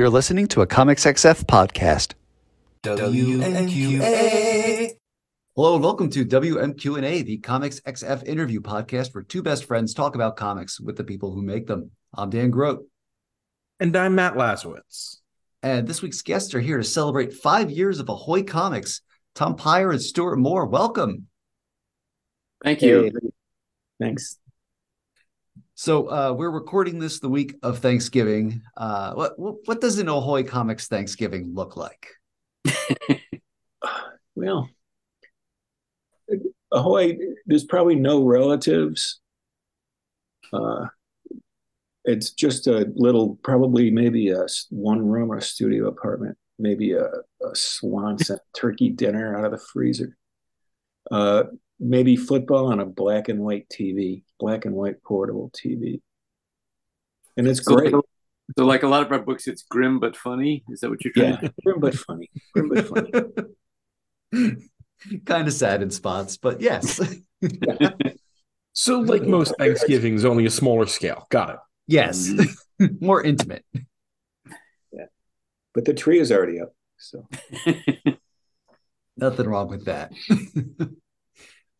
You're listening to a Comics XF podcast. WMQA. Hello and welcome to WMQ&A, the Comics XF interview podcast where two best friends talk about comics with the people who make them. I'm Dan Grote. And I'm Matt Lazorwitz. And this week's guests are here to celebrate five years of Ahoy Comics. Tom Peyer and Stuart Moore, welcome. Thank you. Hey, thanks. So uh, we're recording this the week of Thanksgiving. Uh, what, what does an Ahoy Comics Thanksgiving look like? Well, Ahoy, there's probably no relatives. Uh, it's just a little, probably maybe a one room or studio apartment, maybe a, a Swanson turkey dinner out of the freezer. Maybe football on a black and white TV, black and white portable TV. And it's So, great. so, like a lot of our books, it's grim but funny. Is that what you're trying Yeah, grim but funny. Grim but funny. kind of sad in spots, but yes. So, like most Thanksgivings, only a smaller scale. Got it. yes. Mm-hmm. More intimate. Yeah, but the tree is already up. So? Nothing wrong with that.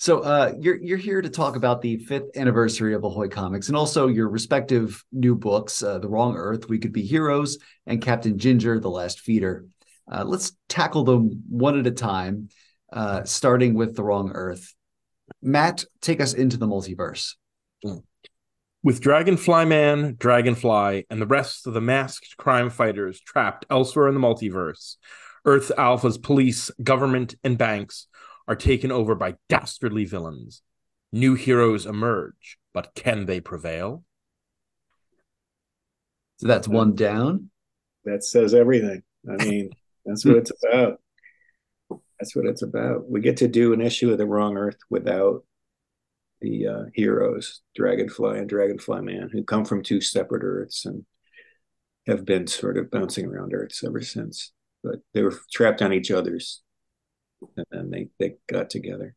So uh, you're you're here to talk about the fifth anniversary of Ahoy Comics and also your respective new books, uh, The Wrong Earth, We Could Be Heroes, and Captain Ginger, The Last Feeder. Uh, let's tackle them one at a time, uh, starting with The Wrong Earth. Matt, take us into the multiverse. With Dragonfly Man, Dragonfly, and the rest of the masked crime fighters trapped elsewhere in the multiverse, Earth Alpha's police, government, and banks are taken over by dastardly villains. New heroes emerge, but can they prevail? So that's one down. that says everything. I mean, that's what it's about. That's what it's about. We get to do an issue of the Wrong Earth without the uh, heroes, Dragonfly and Dragonfly Man, who come from two separate Earths and have been sort of bouncing around Earths ever since. But they were trapped on each other's, and then they they got together.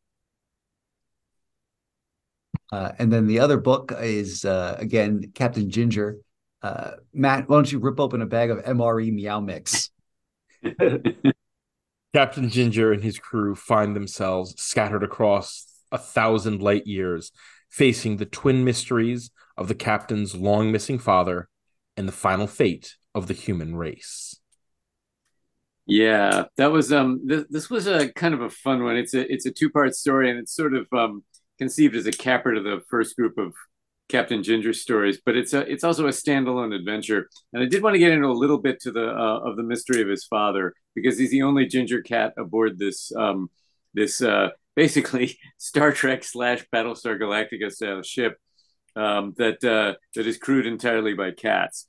Uh, and then the other book is uh, again Captain Ginger. Uh, Matt, why don't you rip open a bag of MRE Meow Mix? Captain Ginger and his crew find themselves scattered across a thousand light years, facing the twin mysteries of the captain's long missing father and the final fate of the human race. Yeah, that was um. This, this was a kind of a fun one. It's a it's a two part story, and it's sort of um conceived as a capper to the first group of Captain Ginger stories, but it's a it's also a standalone adventure. And I did want to get into a little bit to the uh, of the mystery of his father because he's the only ginger cat aboard this um this uh basically Star Trek slash Battlestar Galactica style ship um, that uh, that is crewed entirely by cats.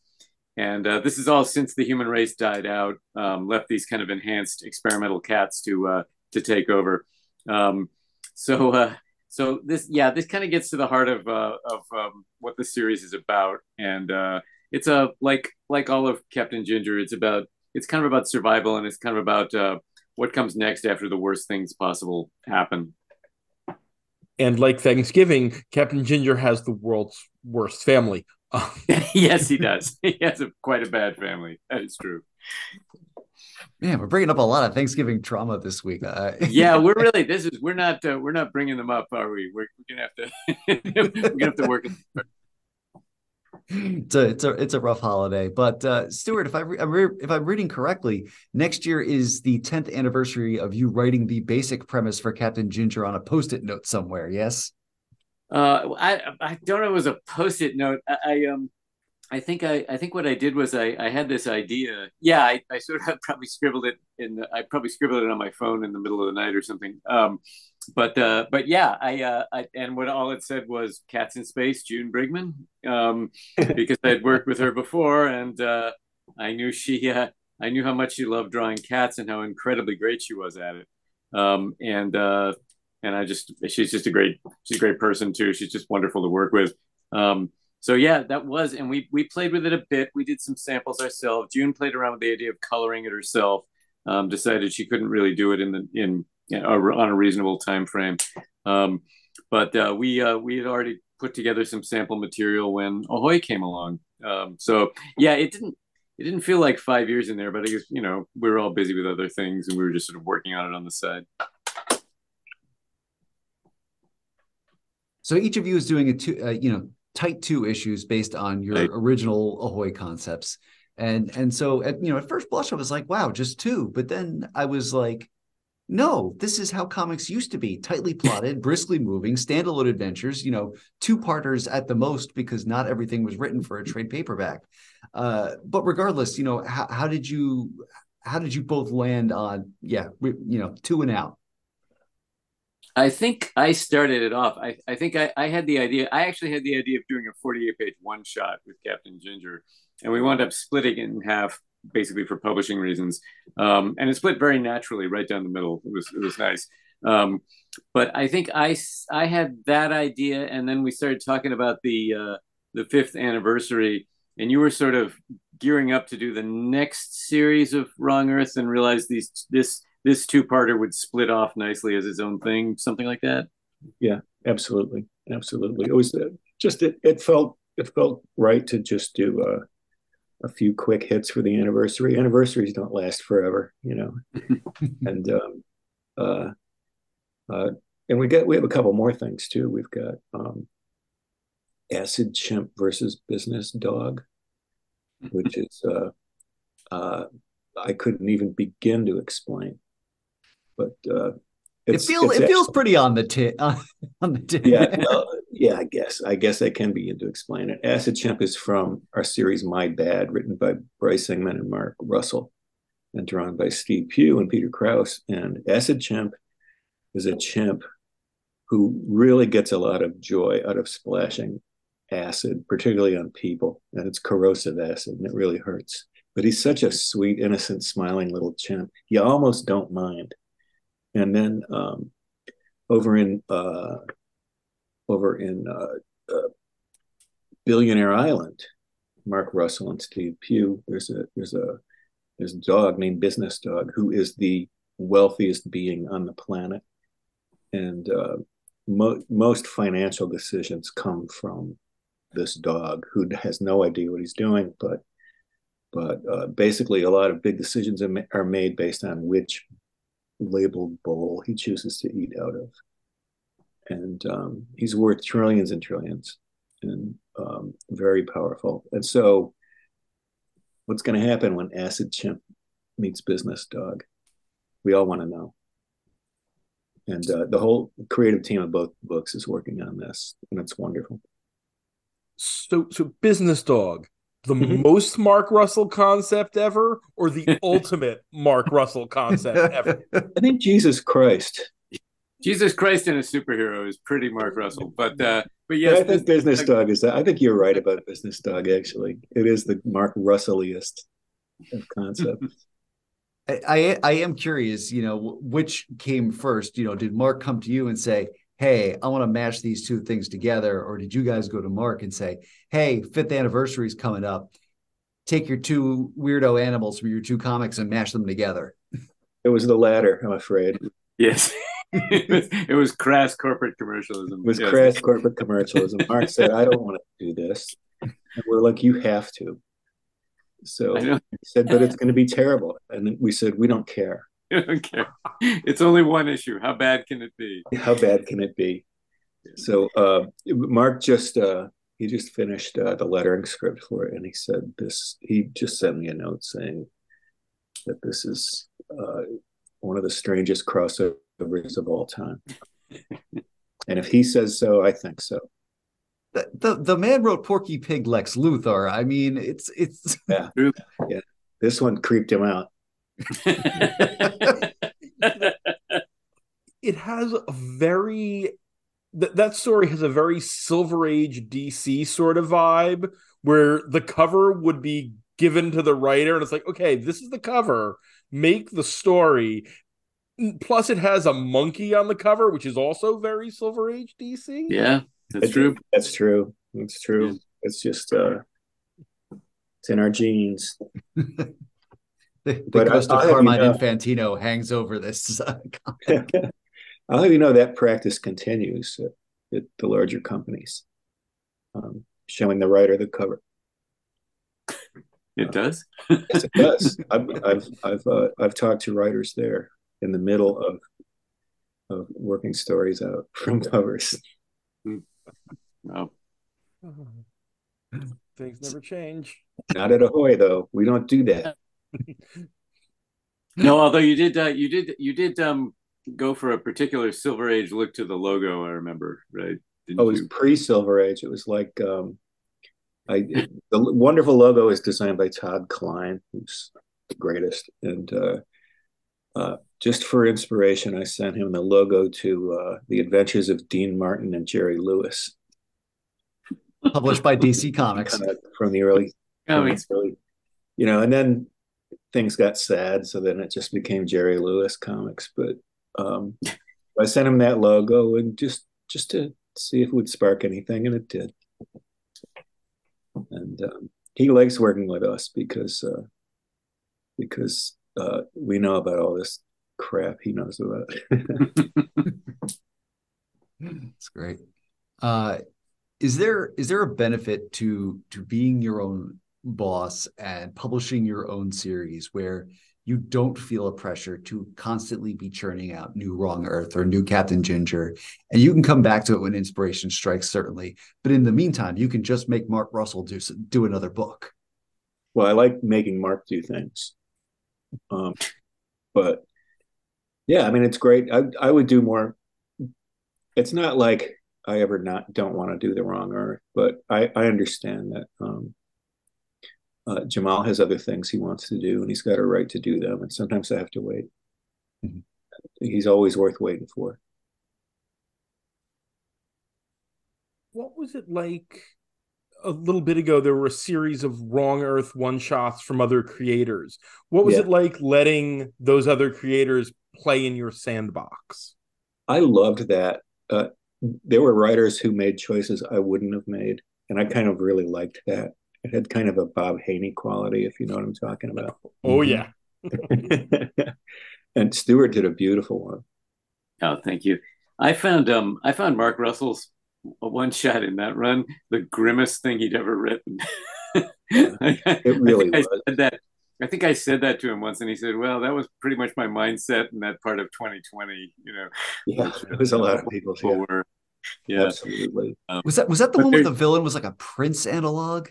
And uh, this is all since the human race died out, um, left these kind of enhanced experimental cats to uh, to take over. Um, so uh, so this yeah this kind of gets to the heart of uh, of um, what the series is about, and uh, it's a like like all of Captain Ginger, it's about it's kind of about survival, and it's kind of about uh, what comes next after the worst things possible happen. And like Thanksgiving, Captain Ginger has the world's worst family. yes, he does. He has a, quite a bad family. That is true. Man, we're bringing up a lot of Thanksgiving trauma this week. Uh, Yeah, we're really this is we're not uh, we're not bringing them up, are we? We're, we're gonna have to we're gonna have to work. it's a it's a it's a rough holiday. But uh, Stuart, if I re- I'm re- if I'm reading correctly, next year is the 10th anniversary of you writing the basic premise for Captain Ginger on a post-it note somewhere. Yes. Uh, I I don't know. It was a post-it note. I, I um I think I I think what I did was I I had this idea. Yeah, I, I sort of probably scribbled it in. I probably scribbled it on my phone in the middle of the night or something. Um, but uh, but yeah, I uh, I and what all it said was "Cats in Space," June Brigman, um, because I'd worked with her before, and uh, I knew she uh, I knew how much she loved drawing cats and how incredibly great she was at it. Um, and uh, and I just she's just a great she's a great person too. She's just wonderful to work with. Um, so yeah, that was, and we we played with it a bit. We did some samples ourselves. June played around with the idea of coloring it herself. Um, decided she couldn't really do it in the in you know, on a reasonable time frame. Um, but uh, we uh, we had already put together some sample material when Ahoy came along. Um, so yeah, it didn't it didn't feel like five years in there, but I guess you know we were all busy with other things, and we were just sort of working on it on the side. So each of you is doing a two, uh, you know, tight two issues based on your right. original Ahoy concepts, and and so at you know at first blush I was like, wow, just two, but then I was like, no, this is how comics used to be tightly plotted, briskly moving, standalone adventures, you know, two parters at the most, because not everything was written for a trade paperback. Uh, but regardless, you know, how, how did you how did you both land on yeah, you know, two and out? I think I started it off. I, I think I, I had the idea. I actually had the idea of doing a 48 page one shot with Captain Ginger, and we wound up splitting it in half basically for publishing reasons. Um, and it split very naturally right down the middle. It was it was nice. Um, but I think I I had that idea, and then we started talking about the uh, the fifth anniversary, and you were sort of gearing up to do the next series of Wrong Earth, and realized these this this two parter would split off nicely as its own thing, something like that. Yeah, absolutely, absolutely. It was uh, just it, it felt it felt right to just do. Uh, a few quick hits for the anniversary. Anniversaries don't last forever, you know. and um, uh, uh, and we get we have a couple more things too. We've got um, Acid Chimp versus Business Dog, which is uh, uh, I couldn't even begin to explain, but uh, it feels it feels pretty on the tip on, the tip. Yeah, well, yeah, I guess I guess I can begin to explain it. Acid Chimp is from our series My Bad, written by Bryce Ingman and Mark Russell, and drawn by Steve Pugh and Peter Krause. And Acid Chimp is a chimp who really gets a lot of joy out of splashing acid, particularly on people, and it's corrosive acid, and it really hurts. But he's such a sweet, innocent, smiling little chimp. You almost don't mind and then um, over in uh, over in uh, uh, Billionaire Island, Mark Russell and Steve Pugh. There's a there's a there's a dog named Business Dog who is the wealthiest being on the planet, and uh, mo- most financial decisions come from this dog who has no idea what he's doing, but but uh, basically a lot of big decisions are, are made based on which labeled bowl he chooses to eat out of. And um, he's worth trillions and trillions and um, very powerful. And so, what's going to happen when Acid Chimp meets Business Dog? We all want to know. And uh, the whole creative team of both books is working on this, and it's wonderful. So, so Business Dog the mm-hmm. most Mark Russell concept ever or the ultimate Mark Russell concept ever? I think Jesus Christ. Jesus Christ and a superhero is pretty Mark Russell, but uh, but yes, I think Business Dog is. That. I think you're right about Business Dog. Actually, it is the Mark Russelliest of concepts. I I am curious. You know, which came first? You know, did Mark come to you and say, hey, I want to mash these two things together? Or did you guys go to Mark and say, hey, fifth anniversary is coming up. Take your two weirdo animals from your two comics and mash them together? It was the latter, I'm afraid. Yes. it, was, it was crass corporate commercialism. It was yes. crass corporate commercialism. Mark said, I don't want to do this. And we're like, you have to. So he said, but it's going to be terrible. And we said, we don't care. okay. It's only one issue. How bad can it be? How bad can it be? So uh, Mark just uh, he just finished uh, the lettering script for it, and he said this. He just sent me a note saying that this is uh, one of the strangest crossovers of all time. and if he says so, I think so. The, the the man wrote Porky Pig Lex Luthor. I mean, it's it's yeah, yeah. This one creeped him out. it has a very th- that story has a very silver age dc sort of vibe where the cover would be given to the writer and it's like okay this is the cover make the story. Plus it has a monkey on the cover which is also very silver age dc yeah that's true. that's true. That's true. Yeah. it's just uh it's in our genes The, the ghost of Carmine you know, Infantino hangs over this. Uh, I'll have you know that practice continues at, at the larger companies, um, showing the writer the cover. It does. yes, it does. I've I've I've, uh, I've talked to writers there in the middle of of working stories out from covers. Oh, Things never change. Not at Ahoy though. We don't do that. No, although you did, uh, you did, you did um, go for a particular Silver Age look to the logo. I remember, right? Didn't Oh, it was you? pre Silver Age. It was like um, I the wonderful logo is designed by Todd Klein, who's the greatest. And uh, uh, just for inspiration, I sent him the logo to uh, the Adventures of Dean Martin and Jerry Lewis Published by DC Comics. kind of from the early Comics. really, you know, and then things got sad, so then it just became Jerry Lewis comics. But um, I sent him that logo and just just to see if it would spark anything, and it did. And um, he likes working with us because uh, because uh, we know about all this crap he knows about. That's great. Uh, is there is there a benefit to to being your own boss and publishing your own series where you don't feel a pressure to constantly be churning out new Wrong Earth or new Captain Ginger, and you can come back to it when inspiration strikes, certainly. But in the meantime, you can just make Mark Russell do do another book. well, I like making Mark do things. Um, but yeah, I mean, it's great. I I would do more. It's not like I ever not don't want to do the wrong earth, but I I understand that um, uh, Jamal has other things he wants to do, and he's got a right to do them, and sometimes I have to wait. Mhm. He's always worth waiting for. What was it like a little bit ago? There were a series of Wrong Earth one shots from other creators. What was Yeah. it like letting those other creators play in your sandbox? I loved that. Uh, there were writers who made choices I wouldn't have made, and I kind of really liked that. It had kind of a Bob Haney quality, if you know what I'm talking about. Oh, Mhm. yeah. and Stuart did a beautiful one. Oh, thank you. I found um I found Mark Russell's one shot in that run the grimmest thing he'd ever written. it really I, was. said that. I think I said that to him once, and he said, "Well, that was pretty much my mindset in that part of 2020." You know, Yeah, there was a lot of people. people Yeah, were. Yeah, absolutely. Was that was that the one where the villain was like a Prince analog?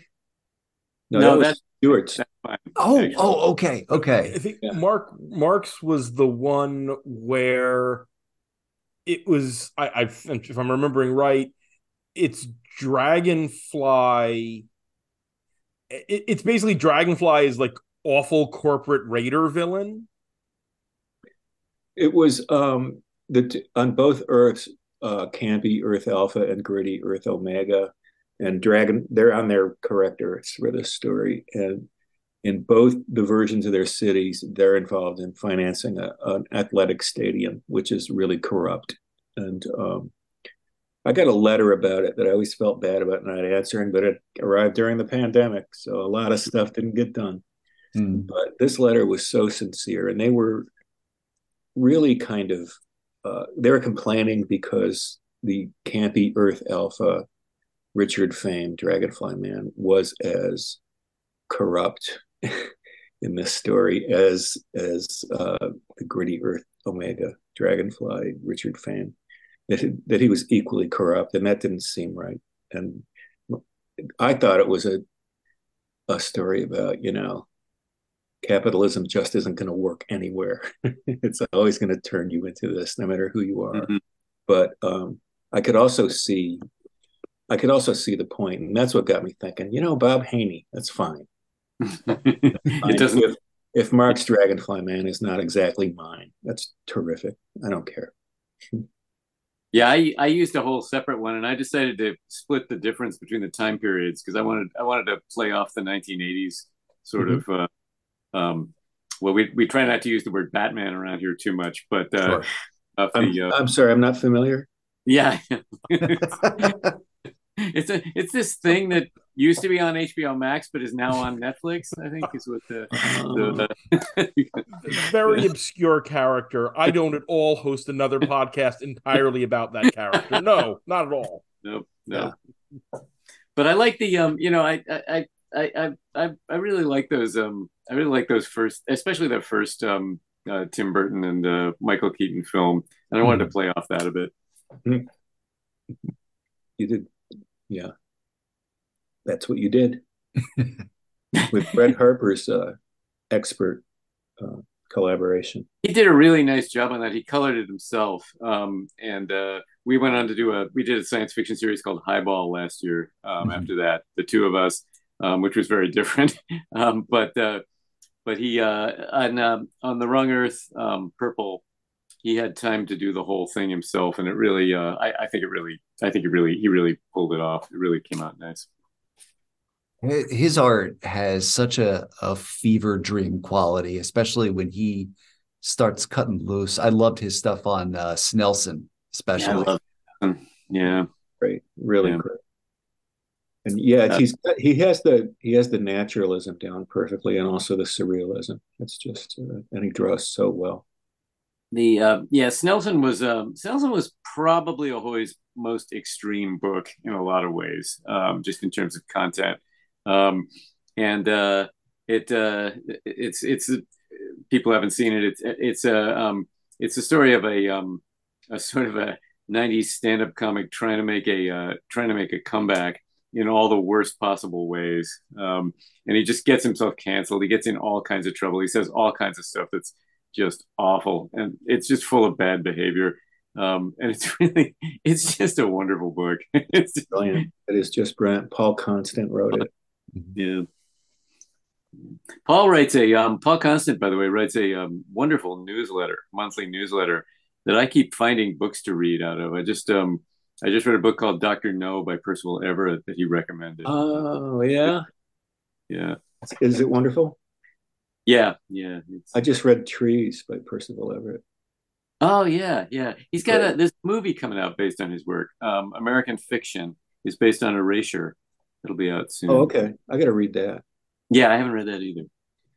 No, No, that was that's- Stuart's. that's fine. Oh, Actually. oh, okay, okay. I okay. think Yeah. Mark Mark's was the one where it was. I, I if I'm remembering right, it's Dragonfly. It, it's basically Dragonfly is like awful corporate raider villain. It was um the on both Earths, uh, Campy Earth Alpha and Gritty Earth Omega, and Dragon. They're on their correct Earths for this story, and in both the versions of their cities, they're involved in financing a, an athletic stadium, which is really corrupt. And um, I got a letter about it that I always felt bad about not answering, but it arrived during the pandemic, so a lot of stuff didn't get done Hmm. but this letter was so sincere and they were really kind of uh, they were complaining because the campy earth alpha richard fame dragonfly man was as corrupt in this story as as uh, the gritty earth omega dragonfly richard fame that he, that he was equally corrupt and that didn't seem right and i thought it was a a story about you know capitalism just isn't going to work anywhere. it's always going to turn you into this, no matter who you are. Mhm. But um, I could also see, I could also see the point, and that's what got me thinking. You know, Bob Haney, that's fine. it doesn't. If, if Mark's Dragonfly Man is not exactly mine, that's terrific. I don't care. Yeah, I I used a whole separate one, and I decided to split the difference between the time periods because I wanted I wanted to play off the 1980s sort Mm-hmm. of. Uh, um, well, we we try not to use the word Batman around here too much, but uh, Sure. of I'm, uh, I'm sorry, I'm not familiar. yeah, it's a it's this thing that used to be on HBO Max but is now on Netflix. I think is what the, the Very obscure character. I don't at all host another podcast entirely about that character. No, not at all. no no. But I like the um, you know, I I I, I I really like those. Um, I really like those first, especially that first um, uh, Tim Burton and uh, Michael Keaton film, and I wanted to play off that a bit. Mm. You did, yeah. That's what you did with Fred Harper's uh, expert uh, collaboration. He did a really nice job on that. He colored it himself, um, and uh, we went on to do a. We did a science fiction series called Highball last year. Um, mm-hmm. After that, the two of us, um, which was very different, um, but uh, but he uh, on um, on the Wrong Earth, um, Purple. He had time to do the whole thing himself, and it really. Uh, I, I think it really. I think it really. He really pulled it off. It really came out nice his art has such a, a fever dream quality, especially when he starts cutting loose. I loved his stuff on uh, Snelson, especially. Yeah, yeah. great, really yeah. great. And yeah, he's he has the he has the naturalism down perfectly, and also the surrealism. It's just uh, and he draws so well. The uh, yeah, Snelson was um, Snelson was probably Ahoy's most extreme book in a lot of ways, um, just in terms of content. Um, and uh, it uh, it's it's people haven't seen it. It's it's a um, it's a story of a um, a sort of a 90s stand-up comic trying to make a uh, trying to make a comeback in all the worst possible ways. Um, and he just gets himself canceled. He gets in all kinds of trouble. He says all kinds of stuff that's just awful, and it's just full of bad behavior. Um, and it's really, it's just a wonderful book. it's brilliant. It is just brilliant. Paul Constant wrote it. Yeah. Paul writes a um, Paul Constant, by the way, writes a um, wonderful newsletter, monthly newsletter that I keep finding books to read out of. I just um, I just read a book called Doctor No by Percival Everett that he recommended. Oh yeah, yeah. Is it wonderful? Yeah, yeah. I just read Trees by Percival Everett. Oh yeah, yeah. He's got a this movie coming out based on his work. Um, American Fiction is based on Erasure It'll be out soon. Oh, okay. I got to read that. Yeah, I haven't read that either.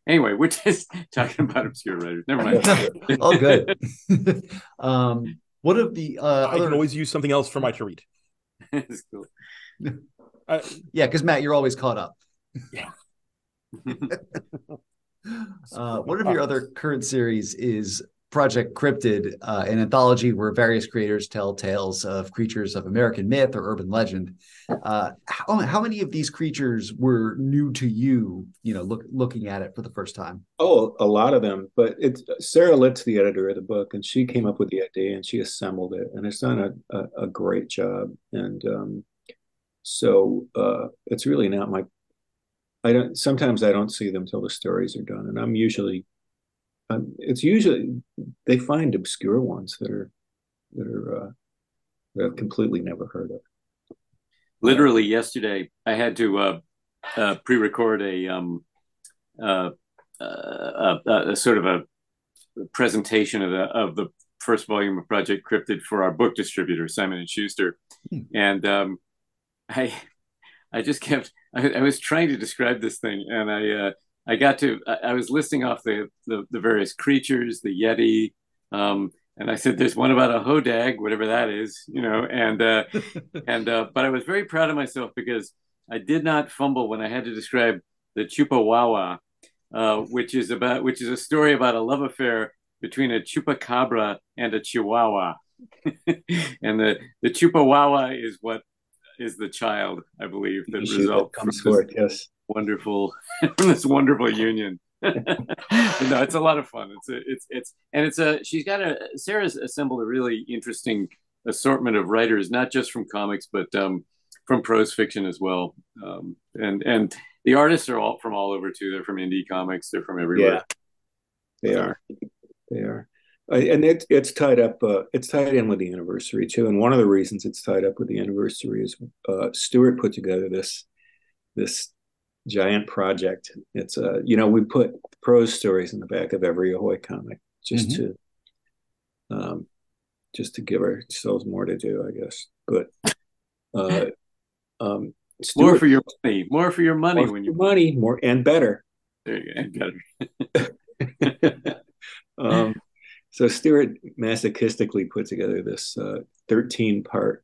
Anyway, we're just talking about obscure writers. Never mind. All good. um, what of the uh, I other... can always use something else for my to read. That's cool. Uh, yeah, because Matt, you're always caught up. Yeah. Uh, one of your other current series is Project Cryptid, uh, an anthology where various creators tell tales of creatures of American myth or urban legend. Uh, how, how, many of these creatures were new to you? You know, look, looking at it for the first time. Oh, a lot of them. But it's Sarah Litt's the editor of the book, and she came up with the idea and she assembled it, and it's done a, a, a great job. And um, so uh, it's really not my. I don't. Sometimes I don't see them till the stories are done, and I'm usually um, it's usually they find obscure ones that are that are uh, that I've completely never heard of. Literally yesterday, I had to uh, uh, pre-record a, um, uh, uh, a, a, sort of a presentation of the of the first volume of Project Cryptid for our book distributor, Simon and Schuster, hmm. and um, I I just kept I, I, was trying to describe this thing, and I uh, I got to I was listing off the the, the various creatures, the Yeti, um, and I said there's one about a hodag, whatever that is, you know, and uh, and uh, but I was very proud of myself because I did not fumble when I had to describe the Chupawawa, uh, which is about which is a story about a love affair between a chupacabra and a chihuahua, and the the Chupawawa is what is the child, I believe, that results comes forth. Yes, wonderful this wonderful union. no, it's a lot of fun. It's a, it's it's and it's a she's got a Sarah's assembled a really interesting assortment of writers, not just from comics, but um, from prose fiction as well. Um, and and the artists are all from all over too. They're from indie comics. They're from everywhere. Yeah, they are. They are. And it, it's tied up. Uh, it's tied in with the anniversary too. And one of the reasons it's tied up with the anniversary is uh, Stuart put together this this giant project. It's a, uh, you know, we put prose stories in the back of every Ahoy comic just mm-hmm. to, um, just to give ourselves more to do, I guess. But, uh, um, Stuart, more for your money, more for your money when you money more and better. There you go, and better. um, so Stuart masochistically put together this uh, 13 part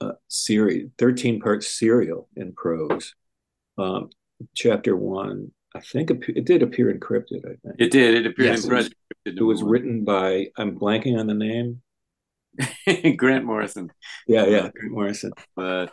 uh, series, 13 part serial in prose um, chapter one. I think it did appear in Cryptid. I think it did. It appeared yes. in Project. It was written by. I'm blanking on the name. Grant Morrison. Yeah, yeah, Grant Morrison. Uh,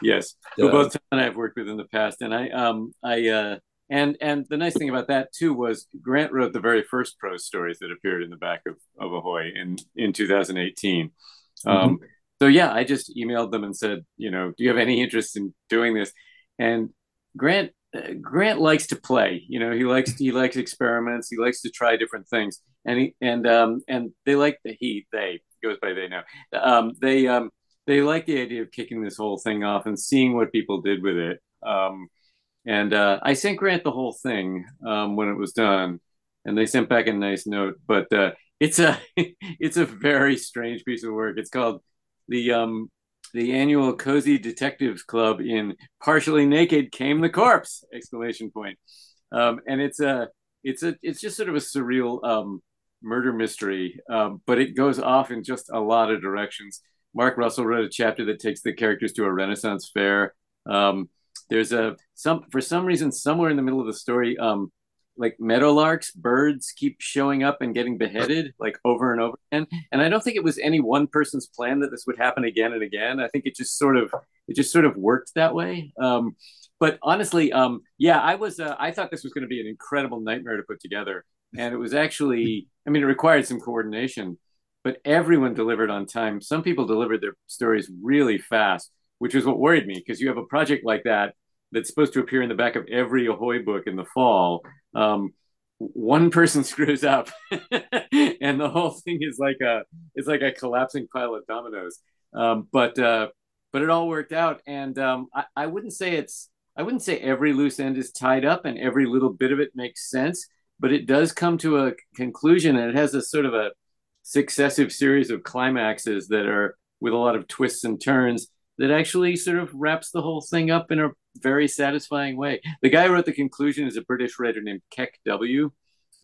yes, uh, who both Tom and I have worked with in the past, and I, um, I, uh, and and the nice thing about that too was Grant wrote the very first prose stories that appeared in the back of, of Ahoy in in 2018. Mm-hmm. Um, so yeah, I just emailed them and said, you know, do you have any interest in doing this? And Grant uh, Grant likes to play. You know, he likes he likes experiments. He likes to try different things, and he and um and they like the he they goes by they now. Um, they um they like the idea of kicking this whole thing off and seeing what people did with it. Um, and uh, I sent Grant the whole thing um, when it was done, and they sent back a nice note. But uh, it's a it's a very strange piece of work. It's called the um the annual cozy detectives club in partially naked came the corpse exclamation point um, and it's a it's a it's just sort of a surreal um, murder mystery um, but it goes off in just a lot of directions mark russell wrote a chapter that takes the characters to a renaissance fair um, there's a some for some reason somewhere in the middle of the story um, like meadowlarks, birds keep showing up and getting beheaded like over and over again. And I don't think it was any one person's plan that this would happen again and again. I think it just sort of it just sort of worked that way. Um, but honestly, um, yeah, I was uh, I thought this was going to be an incredible nightmare to put together, and it was actually I mean it required some coordination, but everyone delivered on time. Some people delivered their stories really fast, which is what worried me because you have a project like that that's supposed to appear in the back of every Ahoy book in the fall. Um, one person screws up, and the whole thing is like a it's like a collapsing pile of dominoes. Um, but uh, but it all worked out, and um, I, I wouldn't say it's I wouldn't say every loose end is tied up and every little bit of it makes sense, but it does come to a conclusion, and it has a sort of a successive series of climaxes that are with a lot of twists and turns that actually sort of wraps the whole thing up in a very satisfying way. The guy who wrote the conclusion is a British writer named Kek-W,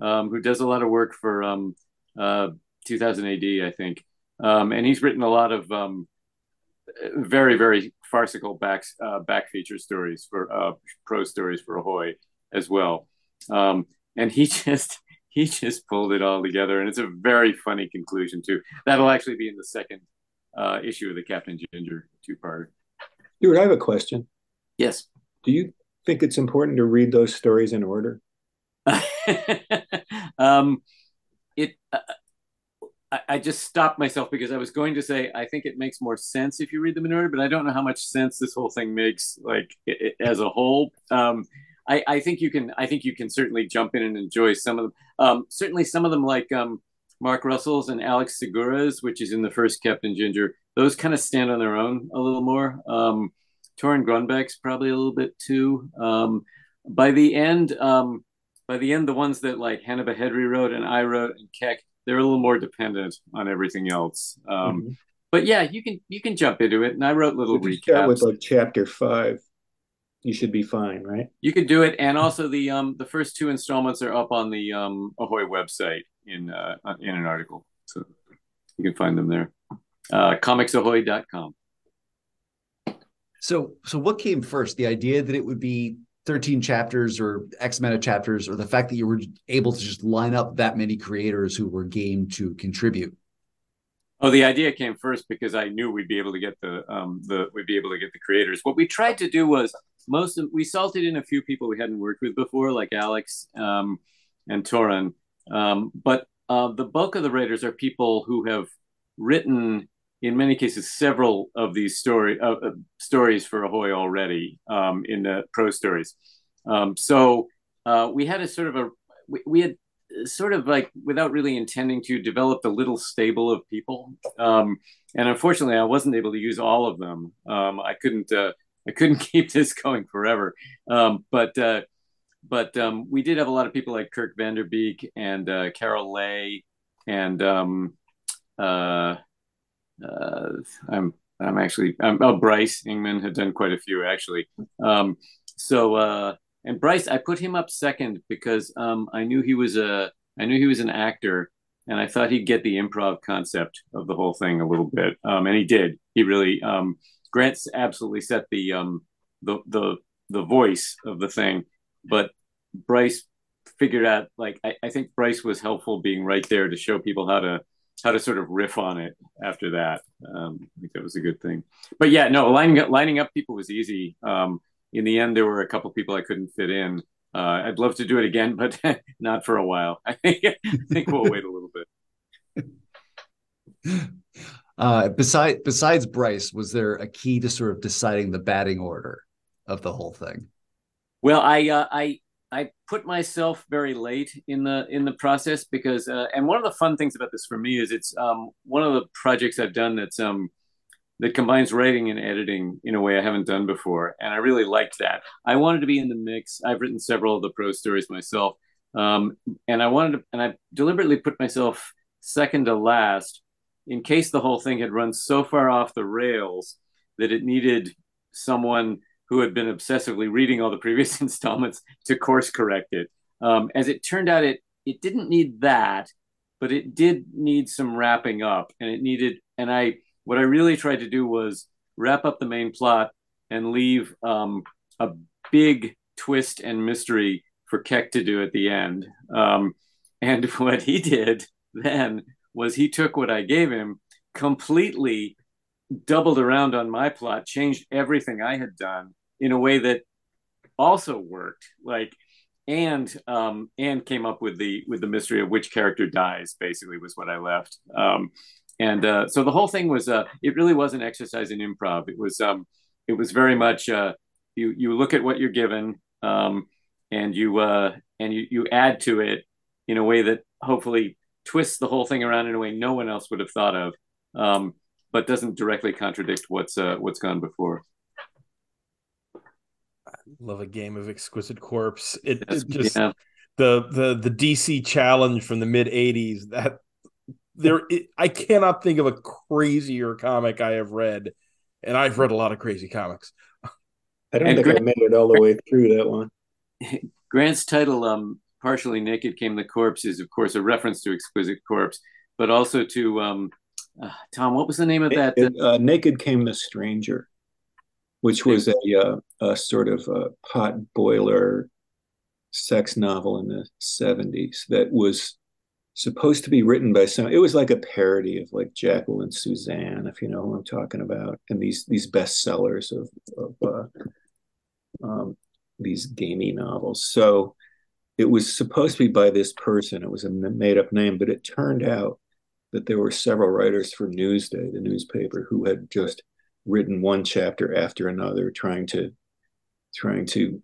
um, who does a lot of work for um, uh, 2000 AD, I think. Um, and he's written a lot of um, very, very farcical back, uh, back feature stories for uh, prose stories for Ahoy as well. Um, and he just he just pulled it all together, and it's a very funny conclusion too. That'll actually be in the second uh, issue of the Captain Ginger two part. Stuart, I have a question. Yes. Do you think it's important to read those stories in order? um, it. Uh, I, I just stopped myself because I was going to say I think it makes more sense if you read them in order, but I don't know how much sense this whole thing makes, like it, as a whole. Um, I, I think you can. I think you can certainly jump in and enjoy some of them. Um, certainly, some of them like um, Mark Russell's and Alex Segura's, which is in the first Captain Ginger, those kind of stand on their own a little more. Um, Torunn Grønbekk's probably a little bit too. Um, by the end, um, by the end, the ones that like Hannah Behedry wrote and I wrote and Kek, they're a little more dependent on everything else. Um, mm-hmm. But yeah, you can you can jump into it. And I wrote little recaps. Start with like chapter five. You should be fine, right? You could do it, and also the um the first two installments are up on the um Ahoy website in uh in an article, so you can find them there. Uh, comicsahoy.com. So, so what came first? The idea that it would be 13 chapters or X amount of chapters, or the fact that you were able to just line up that many creators who were game to contribute? Oh, the idea came first because I knew we'd be able to get the um, the we'd be able to get the creators. What we tried to do was most of we salted in a few people we hadn't worked with before, like Alex um, and Torunn. Um, but uh, the bulk of the writers are people who have written in many cases several of these story uh, uh, stories for Ahoy already um, in the prose stories. Um, so uh, we had a sort of a we, we, had sort of like without really intending to developed a little stable of people, um, and unfortunately I wasn't able to use all of them. Um, I couldn't uh, I couldn't keep this going forever, um, but. But um, we did have a lot of people like Kirk Vanderbeek and uh, Carol Lay, and uh, uh, I'm I'm actually I'm, oh Bryce Ingman had done quite a few actually. Um, so uh, and Bryce, I put him up second because um, I knew he was a I knew he was an actor, and I thought he'd get the improv concept of the whole thing a little bit, um, and he did. He really um, Grant's absolutely set the um, the the the voice of the thing, but Bryce figured out like I, I think Bryce was helpful being right there to show people how to how to sort of riff on it after that. Um, I think that was a good thing. But yeah, no, lining up lining up people was easy. Um, in the end, there were a couple people I couldn't fit in. Uh, I'd love to do it again, but not for a while. I think I think we'll wait a little bit. Uh, besides besides Bryce, was there a key to sort of deciding the batting order of the whole thing? Well, I uh, I I put myself very late in the in the process because uh, and one of the fun things about this for me is it's um, one of the projects I've done that's um, that combines writing and editing in a way I haven't done before, and I really liked that. I wanted to be in the mix. I've written several of the prose stories myself, um, and I wanted to, and I deliberately put myself second to last in case the whole thing had run so far off the rails that it needed someone who had been obsessively reading all the previous installments to course correct it. Um, as it turned out, it it didn't need that, but it did need some wrapping up, and it needed. And I what I really tried to do was wrap up the main plot and leave um, a big twist and mystery for Kek to do at the end. Um, and what he did then was he took what I gave him completely doubled around on my plot, changed everything I had done in a way that also worked. Like, and um, and came up with the with the mystery of which character dies. Basically, was what I left. Um, and uh, so the whole thing was uh, it really was an exercise in improv. It was um, it was very much uh, you you look at what you're given um, and you uh, and you you add to it in a way that hopefully twists the whole thing around in a way no one else would have thought of. Um, but doesn't directly contradict what's uh, what's gone before. I love a game of Exquisite Corpse. It, it just yeah. the the the DC challenge from the mid '80s. That there, it, I cannot think of a crazier comic I have read, and I've read a lot of crazy comics. I don't and think Grant, I made it all the way through that one. Grant's title, um, "Partially Naked Came the Corpse," is of course a reference to Exquisite Corpse, but also to um, uh, Tom, what was the name of that? It, uh, Naked Came the Stranger, which was a, uh, a sort of a pot boiler sex novel in the 70s that was supposed to be written by some it was like a parody of like Jacqueline Susann if you know who i'm talking about and these these bestsellers of, of uh, um, these gamey novels. So it was supposed to be by this person it was a made up name but it turned out that there were several writers for Newsday, the newspaper, who had just written one chapter after another, trying to trying to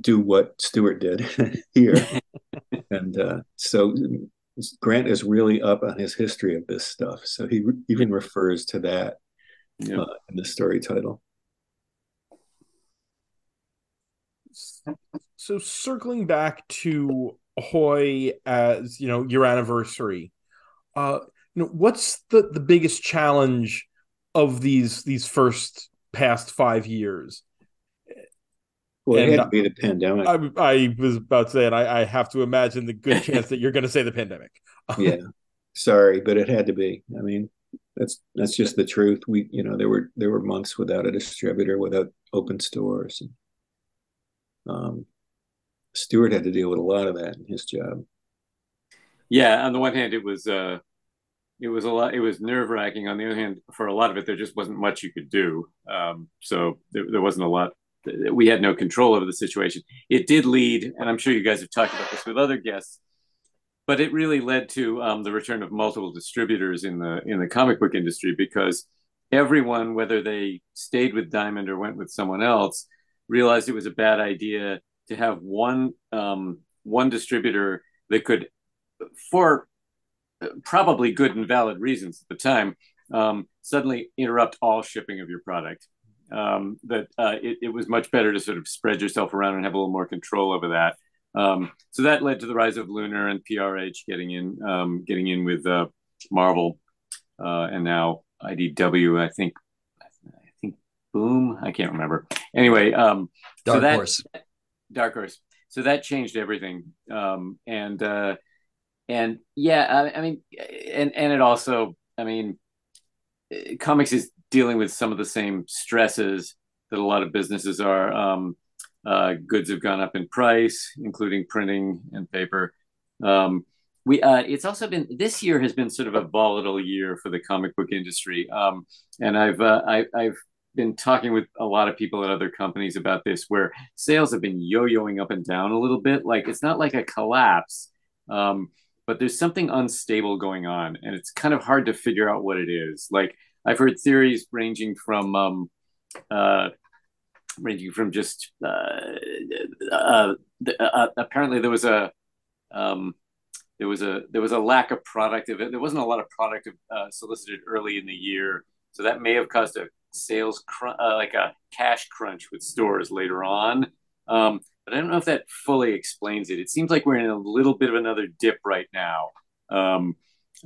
do what Stuart did here. and uh, so Grant is really up on his history of this stuff. So he re- even refers to that uh, in the story title. So circling back to Ahoy as you know your anniversary, uh, you know, what's the the biggest challenge of these these first past five years? Well, it had to be the pandemic. I, I was about to say, and I, I have to imagine the good chance that you're going to say the pandemic. yeah, sorry, but it had to be. I mean, that's that's just the truth. We, you know, there were there were months without a distributor, without open stores. And, um, Stuart had to deal with a lot of that in his job. Yeah, on the one hand, it was uh, it was a lot. It was nerve wracking. On the other hand, for a lot of it, there just wasn't much you could do. Um, so there, there wasn't a lot. We had no control over the situation. It did lead, and I'm sure you guys have talked about this with other guests, but it really led to um, the return of multiple distributors in the in the comic book industry because everyone, whether they stayed with Diamond or went with someone else, realized it was a bad idea to have one um, one distributor that could for probably good and valid reasons at the time, um, suddenly interrupt all shipping of your product. Um, that uh, it, it, was much better to sort of spread yourself around and have a little more control over that. Um, so that led to the rise of Lunar and PRH getting in, um, getting in with uh, Marvel, uh, and now IDW. I think, I think Boom. I can't remember. Anyway, um, Dark so that, Horse. Dark Horse. So that changed everything, um, and uh, and yeah, I, I mean, and and it also, I mean, comics is dealing with some of the same stresses that a lot of businesses are. Um, Uh, goods have gone up in price, including printing and paper. Um, we uh, it's also been this year has been sort of a volatile year for the comic book industry, um, and I've uh, I, I've been talking with a lot of people at other companies about this, where sales have been yo-yoing up and down a little bit. Like it's not like a collapse, um, but there's something unstable going on, and it's kind of hard to figure out what it is. Like I've heard theories ranging from um, uh, ranging from just uh, uh, uh, apparently there was a um, there was a there was a lack of product of it. There wasn't a lot of product uh, solicited early in the year, so that may have caused a sales cr- uh, like a cash crunch with stores later on. Um, but I don't know if that fully explains it. It seems like we're in a little bit of another dip right now, um,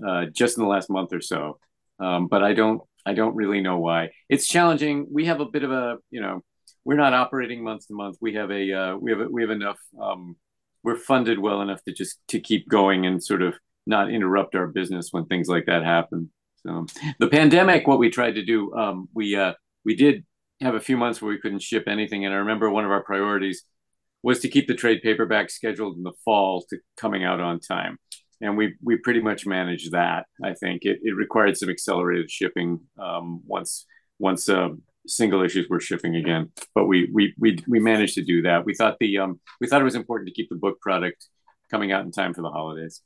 uh, just in the last month or so. Um, but I don't I don't really know why. It's challenging. We have a bit of a you know we're not operating month to month. We have a uh, we have a, we have enough um, we're funded well enough to just to keep going and sort of not interrupt our business when things like that happen. So the pandemic, what we tried to do, um, we uh, we did have a few months where we couldn't ship anything, and I remember one of our priorities was to keep the trade paperback scheduled in the fall to coming out on time, and we we pretty much managed that. I think it, it required some accelerated shipping um, once once uh, single issues were shipping again, but we we we we managed to do that. We thought the um we thought it was important to keep the book product coming out in time for the holidays.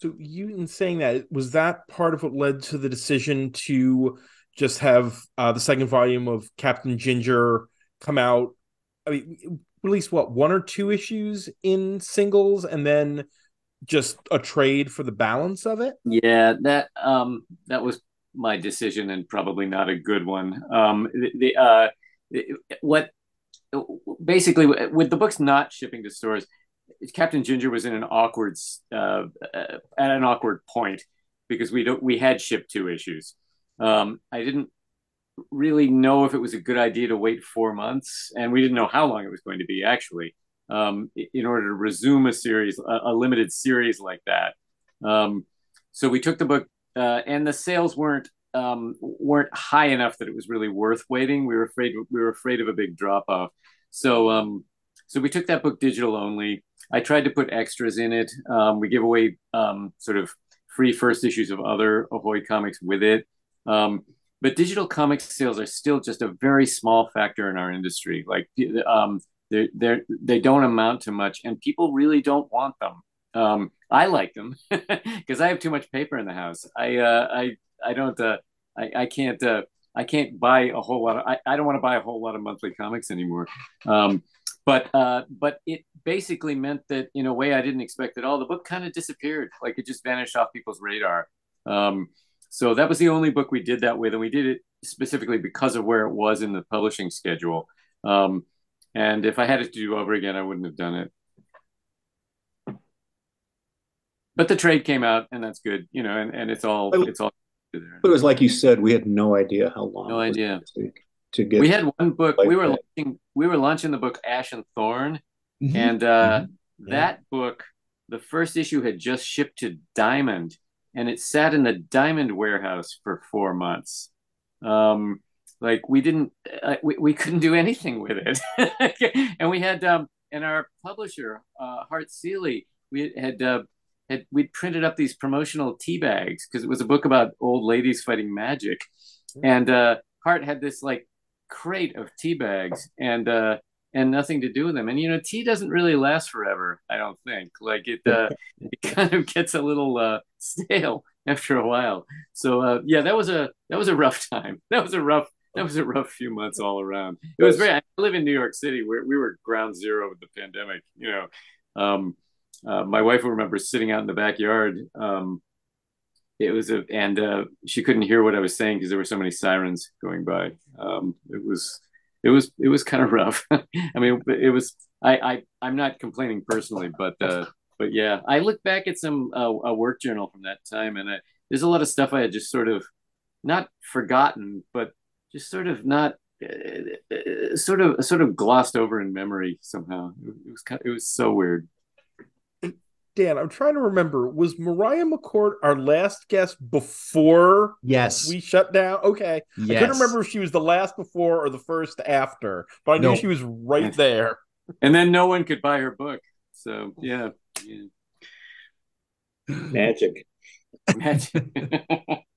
So you in saying that was that part of what led to the decision to just have uh, the second volume of Captain Ginger come out? I mean, release what one or two issues in singles, and then just a trade for the balance of it. Yeah, that um that was my decision and probably not a good one. Um, the, the uh, what basically with the books not shipping to stores, Captain Ginger was in an awkward uh, at an awkward point because we don't we had shipped two issues. Um, I didn't really know if it was a good idea to wait four months, and we didn't know how long it was going to be actually. Um, in order to resume a series, a, a limited series like that. Um, so we took the book uh, and the sales weren't um, weren't high enough that it was really worth waiting. We were afraid we were afraid of a big drop off. So um, so we took that book digital only. I tried to put extras in it. Um, we give away um, sort of free first issues of other Ahoy comics with it. Um, but digital comic sales are still just a very small factor in our industry. Like um, they're, they're, they don't amount to much, and people really don't want them. Um, I like them because I have too much paper in the house. I uh, I I don't uh, I I can't uh, I can't buy a whole lot of I, I don't want to buy a whole lot of monthly comics anymore. Um, but uh, but it basically meant that in a way I didn't expect at all. The book kind of disappeared, like it just vanished off people's radar. Um, so that was the only book we did that with, and we did it specifically because of where it was in the publishing schedule. Um, and if I had it to do over again, I wouldn't have done it but the trade came out and that's good you know and, and it's all it's all there. but it was like you said we had no idea how long no idea to, to, get we had one book we were launching we were launching the book ash and thorn mm-hmm. and uh mm-hmm. that book the first issue had just shipped to diamond and it sat in the diamond warehouse for four months um like we didn't uh, we, we couldn't do anything with it and we had um and our publisher uh hart seeley we had uh, had we'd printed up these promotional tea bags because it was a book about old ladies fighting magic, and uh, Hart had this like crate of tea bags and uh, and nothing to do with them. And you know, tea doesn't really last forever. I don't think. Like it, uh, it kind of gets a little uh, stale after a while. So uh, yeah, that was a that was a rough time. That was a rough that was a rough few months all around. It was very. I live in New York City, where we were ground zero with the pandemic. You know, um, uh, my wife will remember sitting out in the backyard. Um, it was a, and uh, she couldn't hear what I was saying because there were so many sirens going by. Um, it was, it was, it was kind of rough. I mean, it was. I, I, I'm not complaining personally, but, uh, but yeah, I look back at some uh, a work journal from that time, and I, there's a lot of stuff I had just sort of not forgotten, but just sort of not uh, uh, sort of sort of glossed over in memory somehow. It was kind of, it was so weird Dan, I'm trying to remember. Was Mariah McCord our last guest before yes we shut down? Okay. yes. I couldn't remember if she was the last before or the first after, but I knew No. she was right there. and then no one could buy her book. So yeah, yeah. Magic. Imagine.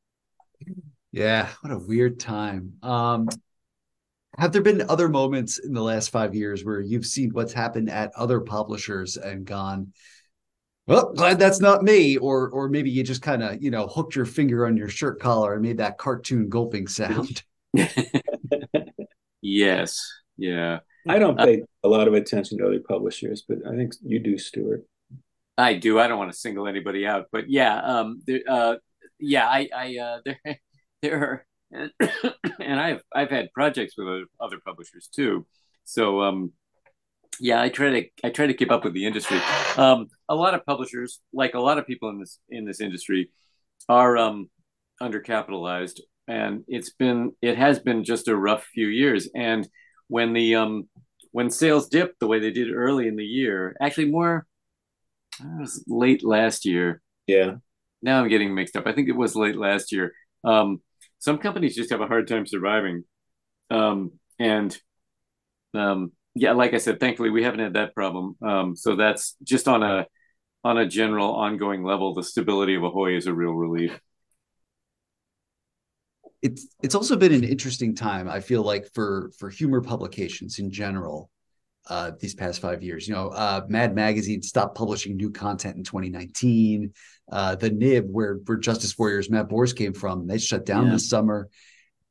Yeah, what a weird time. Um, have there been other moments in the last five years where you've seen what's happened at other publishers and gone, well, glad that's not me, or or maybe you just kind of you know hooked your finger on your shirt collar and made that cartoon gulping sound. yes, yeah. I don't pay a lot of attention to other publishers, but I think you do, Stuart. I do. I don't want to single anybody out, but yeah, um, uh, yeah, I, I, uh, there, there are, and, and I've, I've had projects with other, other publishers too. So, um, yeah, I try to, I try to keep up with the industry. Um, a lot of publishers, like a lot of people in this, in this industry, are um, undercapitalized, and it's been, it has been just a rough few years. And when the, um, when sales dipped the way they did early in the year, actually more it was late last year. Yeah. Now I'm getting mixed up. I think it was late last year. Um, some companies just have a hard time surviving. Um, and um, yeah, like I said, thankfully we haven't had that problem. Um, so that's just on a on a general ongoing level. The stability of Ahoy is a real relief. it's it's also been an interesting time i feel like for for humor publications in general uh these past five years. You know uh mad magazine stopped publishing new content in 2019 uh the nib where where justice warriors matt Bors came from they shut down Yeah. this summer.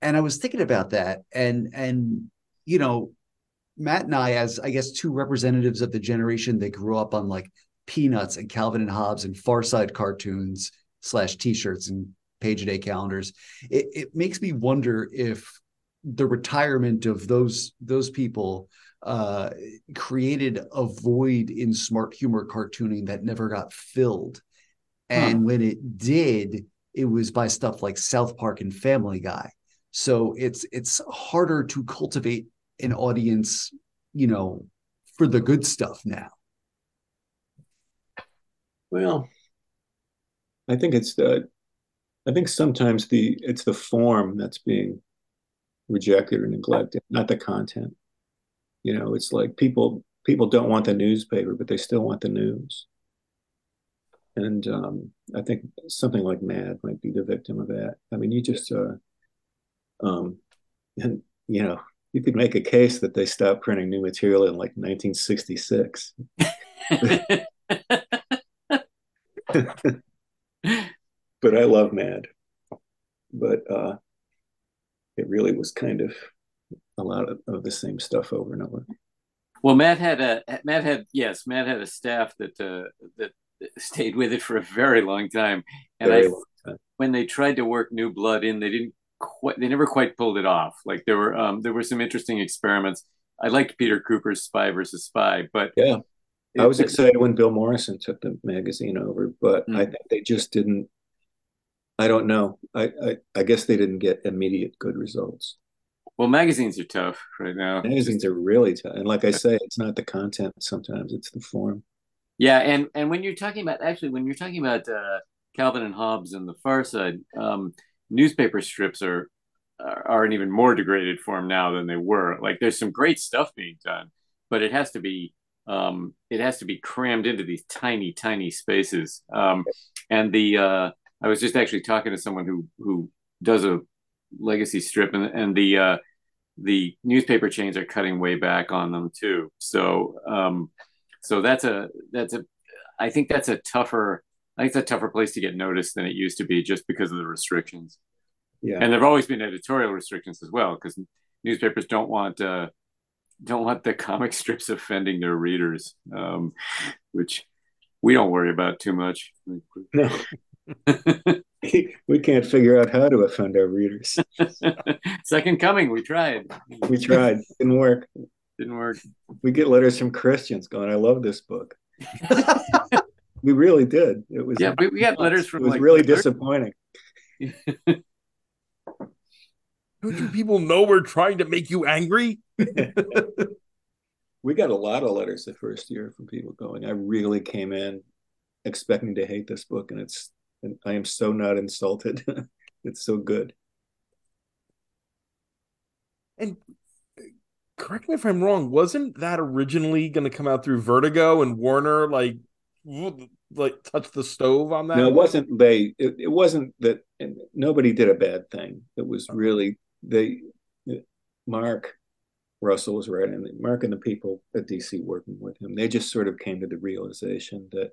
And i was thinking about that. And and you know matt and i as i guess two representatives of the generation that grew up on like peanuts and calvin and hobbes and far side cartoons slash t-shirts and page a day calendars it, it makes me wonder if the retirement of those those people uh, created a void in smart humor cartooning that never got filled. And when it did, it was by stuff like South Park and Family Guy. So it's it's harder to cultivate an audience, you know, for the good stuff now. Well, I think it's the, I think sometimes the it's the form that's being rejected or neglected, not the content. You know, it's like people people don't want the newspaper, but they still want the news. And um, I think something like Mad might be the victim of that. I mean, you just, uh, um, and you know, you could make a case that they stopped printing new material in like 1966. but I love Mad. But uh, it really was kind of a lot of, of the same stuff over and over. Well, Mad had a Mad had yes, Mad had a staff that uh, that stayed with it for a very long time, and Very I long time. when they tried to work new blood in, they didn't quite they never quite pulled it off. Like there were um, there were some interesting experiments. I liked Peter Kuper's Spy versus Spy, but Yeah. I was it- excited when Bill Morrison took the magazine over, but Mm. I think they just didn't. I don't know. I, I I guess they didn't get immediate good results. Well, magazines are tough right now. Magazines are really tough, and like I say, it's not the content. Sometimes it's the form. Yeah, and and when you're talking about actually when you're talking about uh, Calvin and Hobbes and the Far Side, um, newspaper strips are are in even more degraded form now than they were. Like there's some great stuff being done, but it has to be um, it has to be crammed into these tiny tiny spaces. Um, and the uh, I was just actually talking to someone who who does a legacy strip, and and the uh, the newspaper chains are cutting way back on them too. So um, so that's a that's a I think that's a tougher I think it's a tougher place to get noticed than it used to be just because of the restrictions. Yeah, And there've always been editorial restrictions as well because newspapers don't want uh, don't want the comic strips offending their readers, um, which we don't worry about too much. no, we can't figure out how to offend our readers. Second coming, we tried. We tried, didn't work. Didn't work. We get letters from Christians going, "I love this book." we really did. It was Yeah, we, we got letters from it was like really disappointing. Don't you people know we're trying to make you angry? we got a lot of letters the first year from people going, I really came in expecting to hate this book, and it's and I am so not insulted. it's so good. And correct me if I'm wrong, wasn't that originally going to come out through Vertigo and Warner like like touch the stove on that? No, it wasn't they it, it wasn't that nobody did a bad thing. It was really they Mark Russell was right and Mark and the people at DC working with him, they just sort of came to the realization that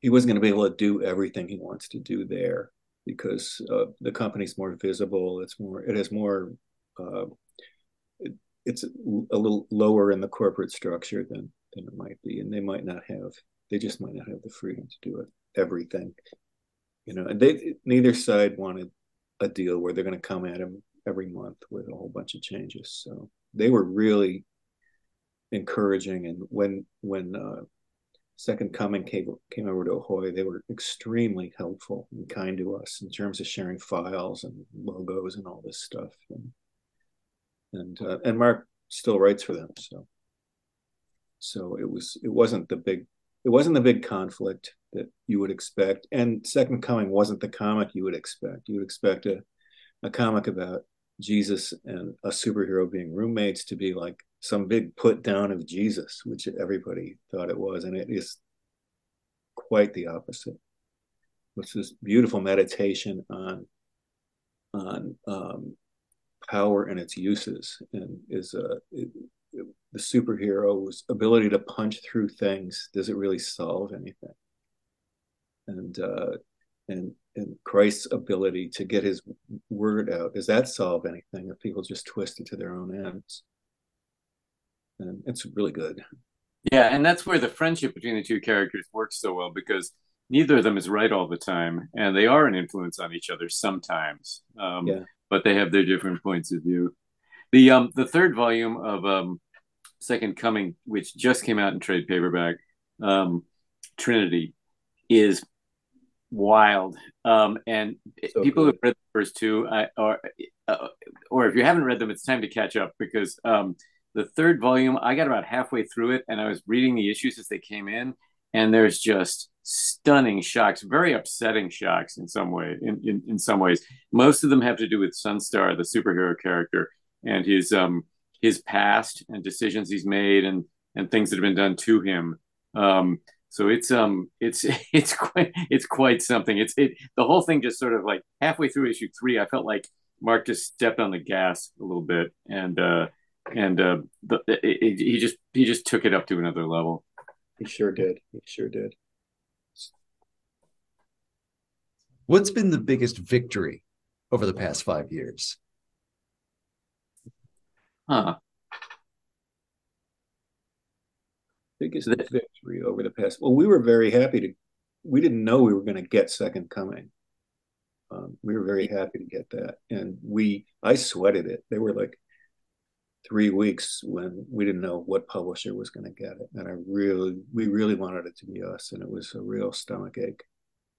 he wasn't going to be able to do everything he wants to do there because uh, the company's more visible. It's more, it has more, uh, it, it's a little lower in the corporate structure than than it might be, and they might not have, they just might not have the freedom to do it everything, you know. And they neither side wanted a deal where they're going to come at him every month with a whole bunch of changes. So they were really encouraging, and when when uh, Second Coming came, came over to Ahoy, they were extremely helpful and kind to us in terms of sharing files and logos and all this stuff. And and, uh, and Mark still writes for them, so so it was it wasn't the big it wasn't the big conflict that you would expect. And Second Coming wasn't the comic you would expect. You would expect a a comic about Jesus and a superhero being roommates to be like some big put down of Jesus, which everybody thought it was, and it is quite the opposite. It's this beautiful meditation on on um, power and its uses, and is a it, it, the superhero's ability to punch through things. Does it really solve anything? And uh, and and Christ's ability to get His word out. Does that solve anything? If people just twist it to their own ends? And it's really good. Yeah, and that's where the friendship between the two characters works so well because neither of them is right all the time, and they are an influence on each other sometimes. Um, yeah. But they have their different points of view. The um the third volume of um Second Coming, which just came out in trade paperback, um, Trinity, is wild. Um, and so people who've read the first two, I, or uh, or if you haven't read them, it's time to catch up because um, the third volume, I got about halfway through it and I was reading the issues as they came in, and there's just stunning shocks, very upsetting shocks in some way. In, in, in some ways, most of them have to do with Sunstar, the superhero character, and his um his past and decisions he's made and and things that have been done to him. Um, so it's um it's it's quite it's quite something. It's it the whole thing just sort of like halfway through issue three, I felt like Mark just stepped on the gas a little bit and uh and uh, the, it, it, he just he just took it up to another level. He sure did. He sure did. What's been the biggest victory over the past five years? Huh. Biggest victory over the past. Well, we were very happy to. We didn't know we were going to get Second Coming. Um, we were very happy to get that, and we. I sweated it. They were like three weeks when we didn't know what publisher was going to get it, and I really, we really wanted it to be us, and it was a real stomach ache.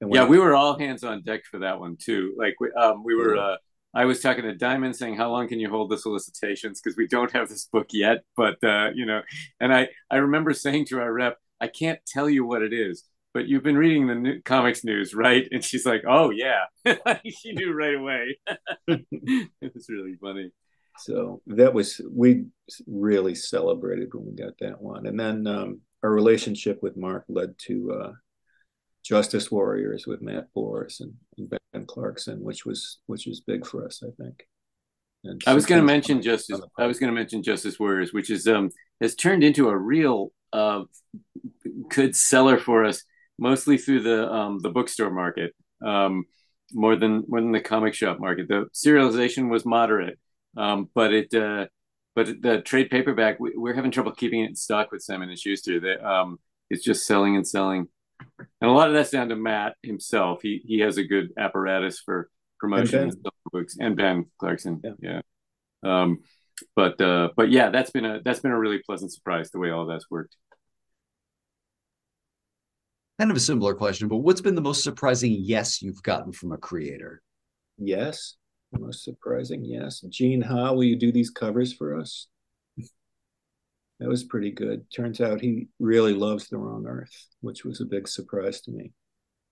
And yeah, we were all hands on deck for that one too. Like we, um, we were. Yeah. Uh, I was talking to Diamond saying, "How long can you hold the solicitations? Because we don't have this book yet." But uh, you know, and I, I remember saying to our rep, "I can't tell you what it is." But you've been reading the new comics news, right? And she's like, "Oh yeah," she knew right away. it was really funny. So that was we really celebrated when we got that one, and then um, our relationship with Mark led to uh, Justice Warriors with Matt Bors and, and, Ben Clarkson, which was which was big for us, I think. And I was going to mention Justice. I was going to mention Justice Warriors, which is um has turned into a real uh good seller for us, mostly through the um the bookstore market, um more than more than the comic shop market. The serialization was moderate um, but it, uh, but the trade paperback, we, are having trouble keeping it in stock with Simon and Schuster. That um, it's just selling and selling, and a lot of that's down to Matt himself. He he has a good apparatus for promotion and books, and Ben Clarkson. Yeah. yeah. Um, but uh, but yeah, that's been a that's been a really pleasant surprise the way all that's worked. Kind of a similar question, but what's been the most surprising yes you've gotten from a creator? Yes. Most surprising, yes. Gene Ha, will you do these covers for us? that was pretty good. Turns out he really loves The Wrong Earth, which was a big surprise to me.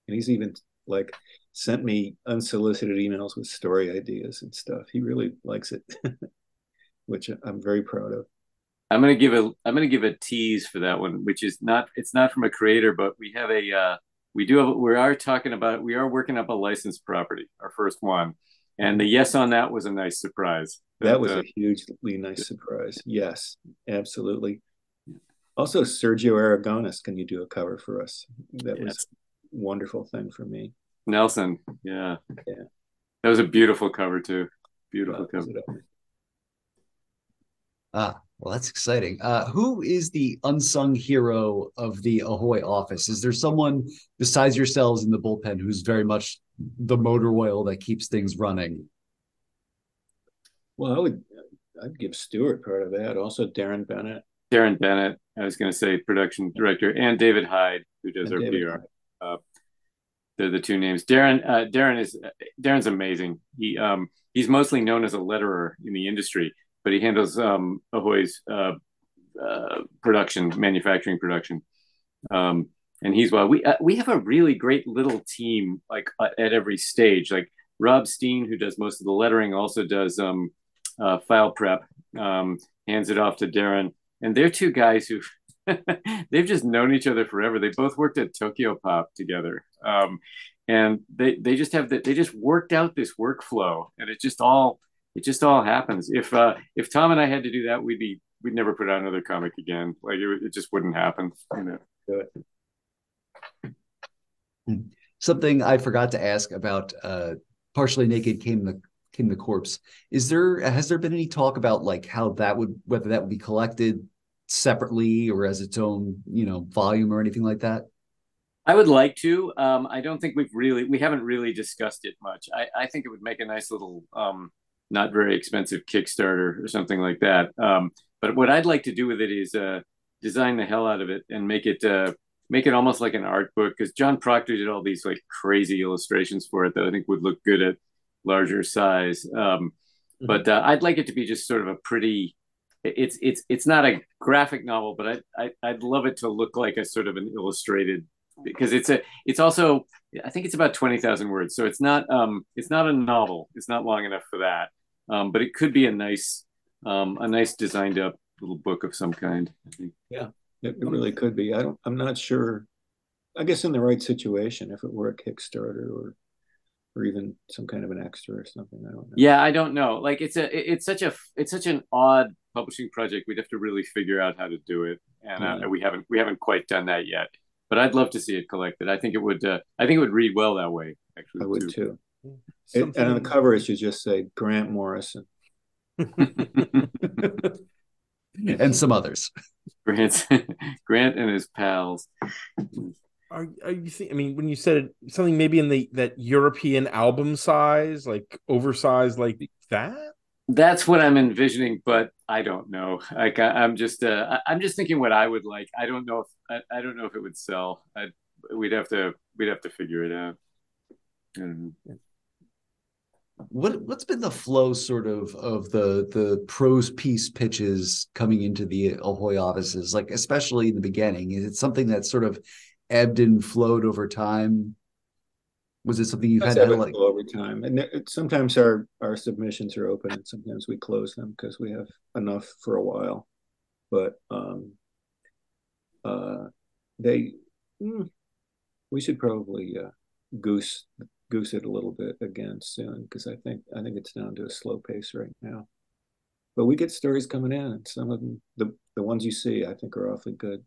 And he's even like sent me unsolicited emails with story ideas and stuff. He really likes it, which I'm very proud of. I'm gonna give a I'm gonna give a tease for that one, which is not it's not from a creator, but we have a uh, we do have we are talking about we are working up a licensed property, our first one, and the yes on that was a nice surprise. That was uh, a hugely nice surprise. Yes, absolutely. Also, Sergio Aragonés, can you do a cover for us? That yes. was wonderful thing for me. Nelson, yeah, yeah, that was a beautiful cover too. Beautiful cover. Ah, well, that's exciting. Uh, who is the unsung hero of the Ahoy office? Is there someone besides yourselves in the bullpen who's very much the motor oil that keeps things running? Well, I would I'd give Stuart part of that. Also, Darren Bennett. Darren Bennett. I was going to say production director, and David Hyde, who does and our David PR. Uh, they're the two names. Darren. Uh, Darren is Darren's amazing. He um, he's mostly known as a letterer in the industry but he handles um, Ahoy's uh, uh, production, manufacturing production. Um, and he's well. We uh, we have a really great little team, like uh, at every stage. Like Rob Steen, who does most of the lettering, also does um, uh, file prep. Um, hands it off to Darren, and they're two guys who they've just known each other forever. They both worked at Tokyopop together, um, and they they just have that. They just worked out this workflow, and it just all it just all happens. If uh, if Tom and I had to do that, we'd be we'd never put out another comic again. Like it, it just wouldn't happen. You know. Something I forgot to ask about uh, partially naked came the came the corpse. Is there has there been any talk about like how that would whether that would be collected separately or as its own you know volume or anything like that? I would like to. Um, I don't think we've really we haven't really discussed it much. I, I think it would make a nice little um, not very expensive Kickstarter or something like that. Um, but what I'd like to do with it is uh, design the hell out of it and make it uh, make it almost like an art book because John Proctor did all these like crazy illustrations for it that I think would look good at larger size. Um, mm-hmm. But uh, I'd like it to be just sort of a pretty. It's it's it's not a graphic novel, but I, I I'd love it to look like a sort of an illustrated because it's a it's also I think it's about twenty thousand words, so it's not um it's not a novel. It's not long enough for that um, but it could be a nice um, a nice designed up little book of some kind. I think. Yeah, it, it really could be. I don't. I'm not sure. I guess in the right situation, if it were a Kickstarter or or even some kind of an extra or something. I don't know. Yeah, I don't know. Like it's a it's such a it's such an odd publishing project. We'd have to really figure out how to do it, and uh, we haven't we haven't quite done that yet. But I'd love to see it collected. I think it would. Uh, I think it would read well that way. Actually, I would too. too. It, and on the cover, it should just say Grant Morrison. and some others. Grant, Grant and his pals. Are, are you think? I mean, when you said something maybe in the that European album size, like oversized, like that. That's what I'm envisioning, but I don't know. Like I, am just, uh, I'm just thinking what I would like. I don't know if I, I don't know if it would sell. I, we'd have to, we'd have to figure it out. I don't know what what's been the flow sort of of the the prose piece pitches coming into the Ahoy offices, like especially in the beginning? Is it something that sort of ebbed and flowed over time? Was it something you've That's had to like over time? And it, sometimes our our submissions are open, and sometimes we close them because we have enough for a while. But um, uh, they, mm, we should probably uh, goose goose it a little bit again soon because I think I think it's down to a slow pace right now. But we get stories coming in, and some of them, the the ones you see, I think are awfully good.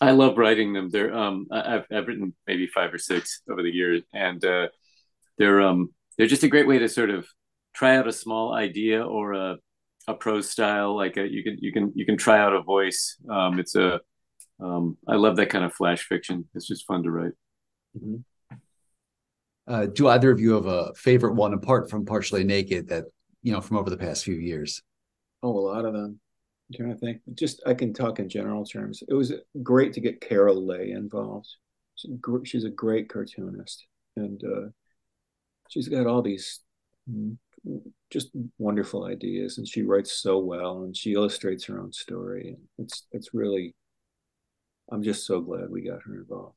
I love writing them. They're um I've I've written maybe five or six over the years, and uh, they're um they're just a great way to sort of try out a small idea or a a prose style. Like a, you can you can you can try out a voice. Um, it's a um, I love that kind of flash fiction. It's just fun to write. Mm-hmm. Uh, do either of you have a favorite one apart from Partially Naked that you know from over the past few years? Oh, a lot of them. I'm trying to think. Just I can talk in general terms. It was great to get Carol Lay involved. She's a great cartoonist, and uh, she's got all these just wonderful ideas, and she writes so well, and she illustrates her own story. It's it's really, I'm just so glad we got her involved.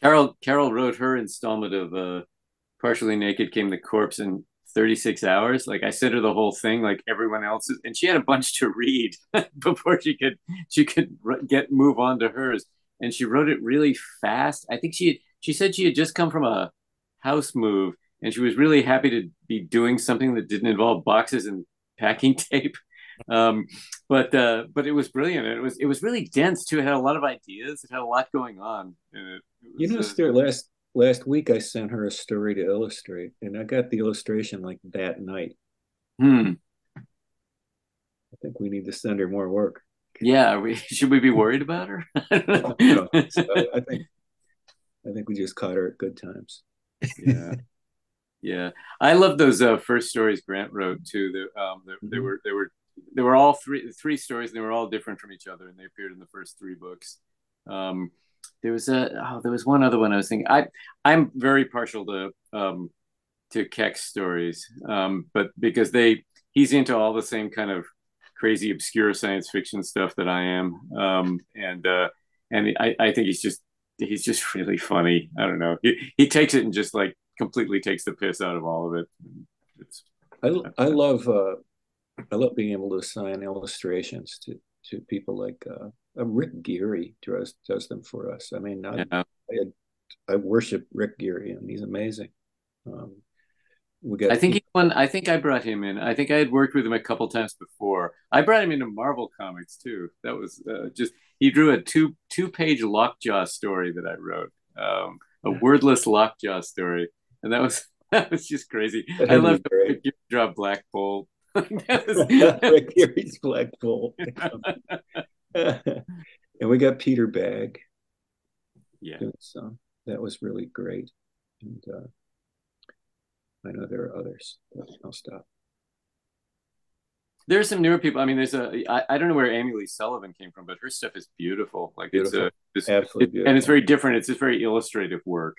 Carol Carol wrote her installment of uh, "Partially Naked Came the Corpse" in 36 hours. Like I sent her the whole thing, like everyone else's, and she had a bunch to read before she could she could get move on to hers. And she wrote it really fast. I think she she said she had just come from a house move, and she was really happy to be doing something that didn't involve boxes and packing tape. Um, but uh, but it was brilliant. It was it was really dense too. It had a lot of ideas. It had a lot going on. It, it you know, uh, last last week I sent her a story to illustrate, and I got the illustration like that night. Hmm. I think we need to send her more work. Yeah, we, should we be worried about her? no, so I think I think we just caught her at good times. Yeah, yeah. I love those uh, first stories Grant wrote too. They, um, they, mm-hmm. they were they were they were all three three stories. And they were all different from each other, and they appeared in the first three books. Um, there was a oh, there was one other one I was thinking. I I'm very partial to um, to Kek's stories, um, but because they he's into all the same kind of crazy obscure science fiction stuff that I am, um, and uh, and I, I think he's just he's just really funny. I don't know. He he takes it and just like completely takes the piss out of all of it. It's, I I love uh, I love being able to assign illustrations to to people like uh, uh, Rick Geary does does them for us. I mean, I, yeah. I, I, worship Rick Geary, and he's amazing. Um, we got. I think he won. I think I brought him in. I think I had worked with him a couple times before. I brought him into Marvel Comics too. That was uh, just he drew a two two page Lockjaw story that I wrote, um, a wordless Lockjaw story, and that was that was just crazy. I love to draw Black Bolt. Rick Black Bolt. and we got Peter Bagge. Yeah. So that was really great. And uh, I know there are others, but I'll stop. There's some newer people. I mean, there's a. I, I don't know where Amy Lee Sullivan came from, but her stuff is beautiful. Like beautiful. it's a it's, absolutely beautiful. and it's very different. It's just very illustrative work.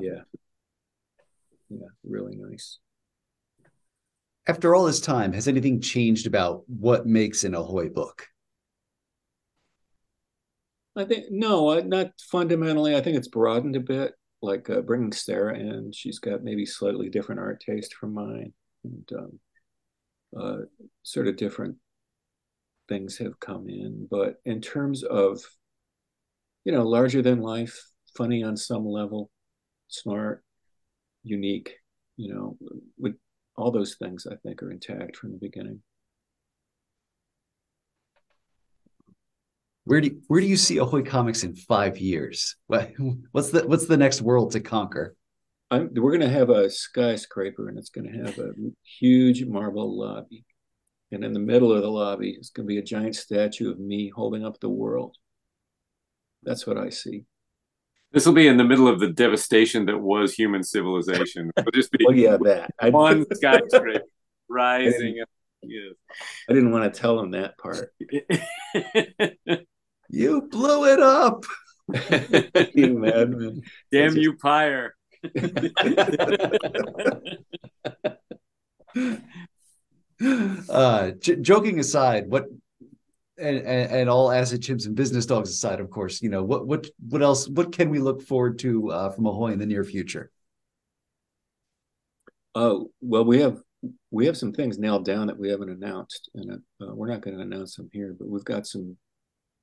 Yeah. Yeah, really nice. After all this time, has anything changed about what makes an Ahoy book? I think no, not fundamentally. I think it's broadened a bit. Like uh, bringing Sarah in, she's got maybe slightly different art taste from mine, and um, uh, sort of different things have come in. But in terms of, you know, larger than life, funny on some level, smart, unique, you know, with all those things, I think are intact from the beginning. Where do you, where do you see Ahoy Comics in five years? What's the what's the next world to conquer? I'm, we're going to have a skyscraper, and it's going to have a huge marble lobby, and in the middle of the lobby is going to be a giant statue of me holding up the world. That's what I see. This will be in the middle of the devastation that was human civilization. It'll just be well, yeah, that one skyscraper rising. Yes. I didn't want to tell him that part. you blew it up. you madman. Damn you, Peyer. uh, j- joking aside, what and, and, and, all acid chimps and business dogs aside, of course, you know what what what else? What can we look forward to uh, from Ahoy in the near future? Oh well, we have we have some things nailed down that we haven't announced, and uh, we're not going to announce them here. But we've got some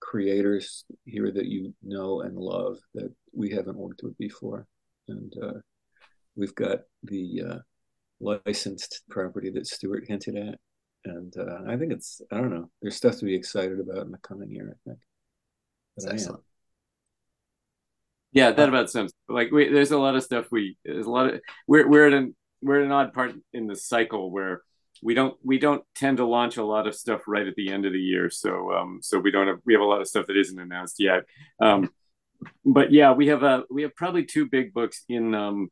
creators here that you know and love that we haven't worked with before, and uh, we've got the uh, licensed property that Stuart hinted at, and uh, I think it's I don't know. There's stuff to be excited about in the coming year. I think. But excellent. Yeah, that about sums. Like we, there's a lot of stuff we. There's a lot of we're we're at an we're at an odd part in the cycle where we don't we don't tend to launch a lot of stuff right at the end of the year. So um so we don't have we have a lot of stuff that isn't announced yet. Um, but yeah, we have a we have probably two big books in um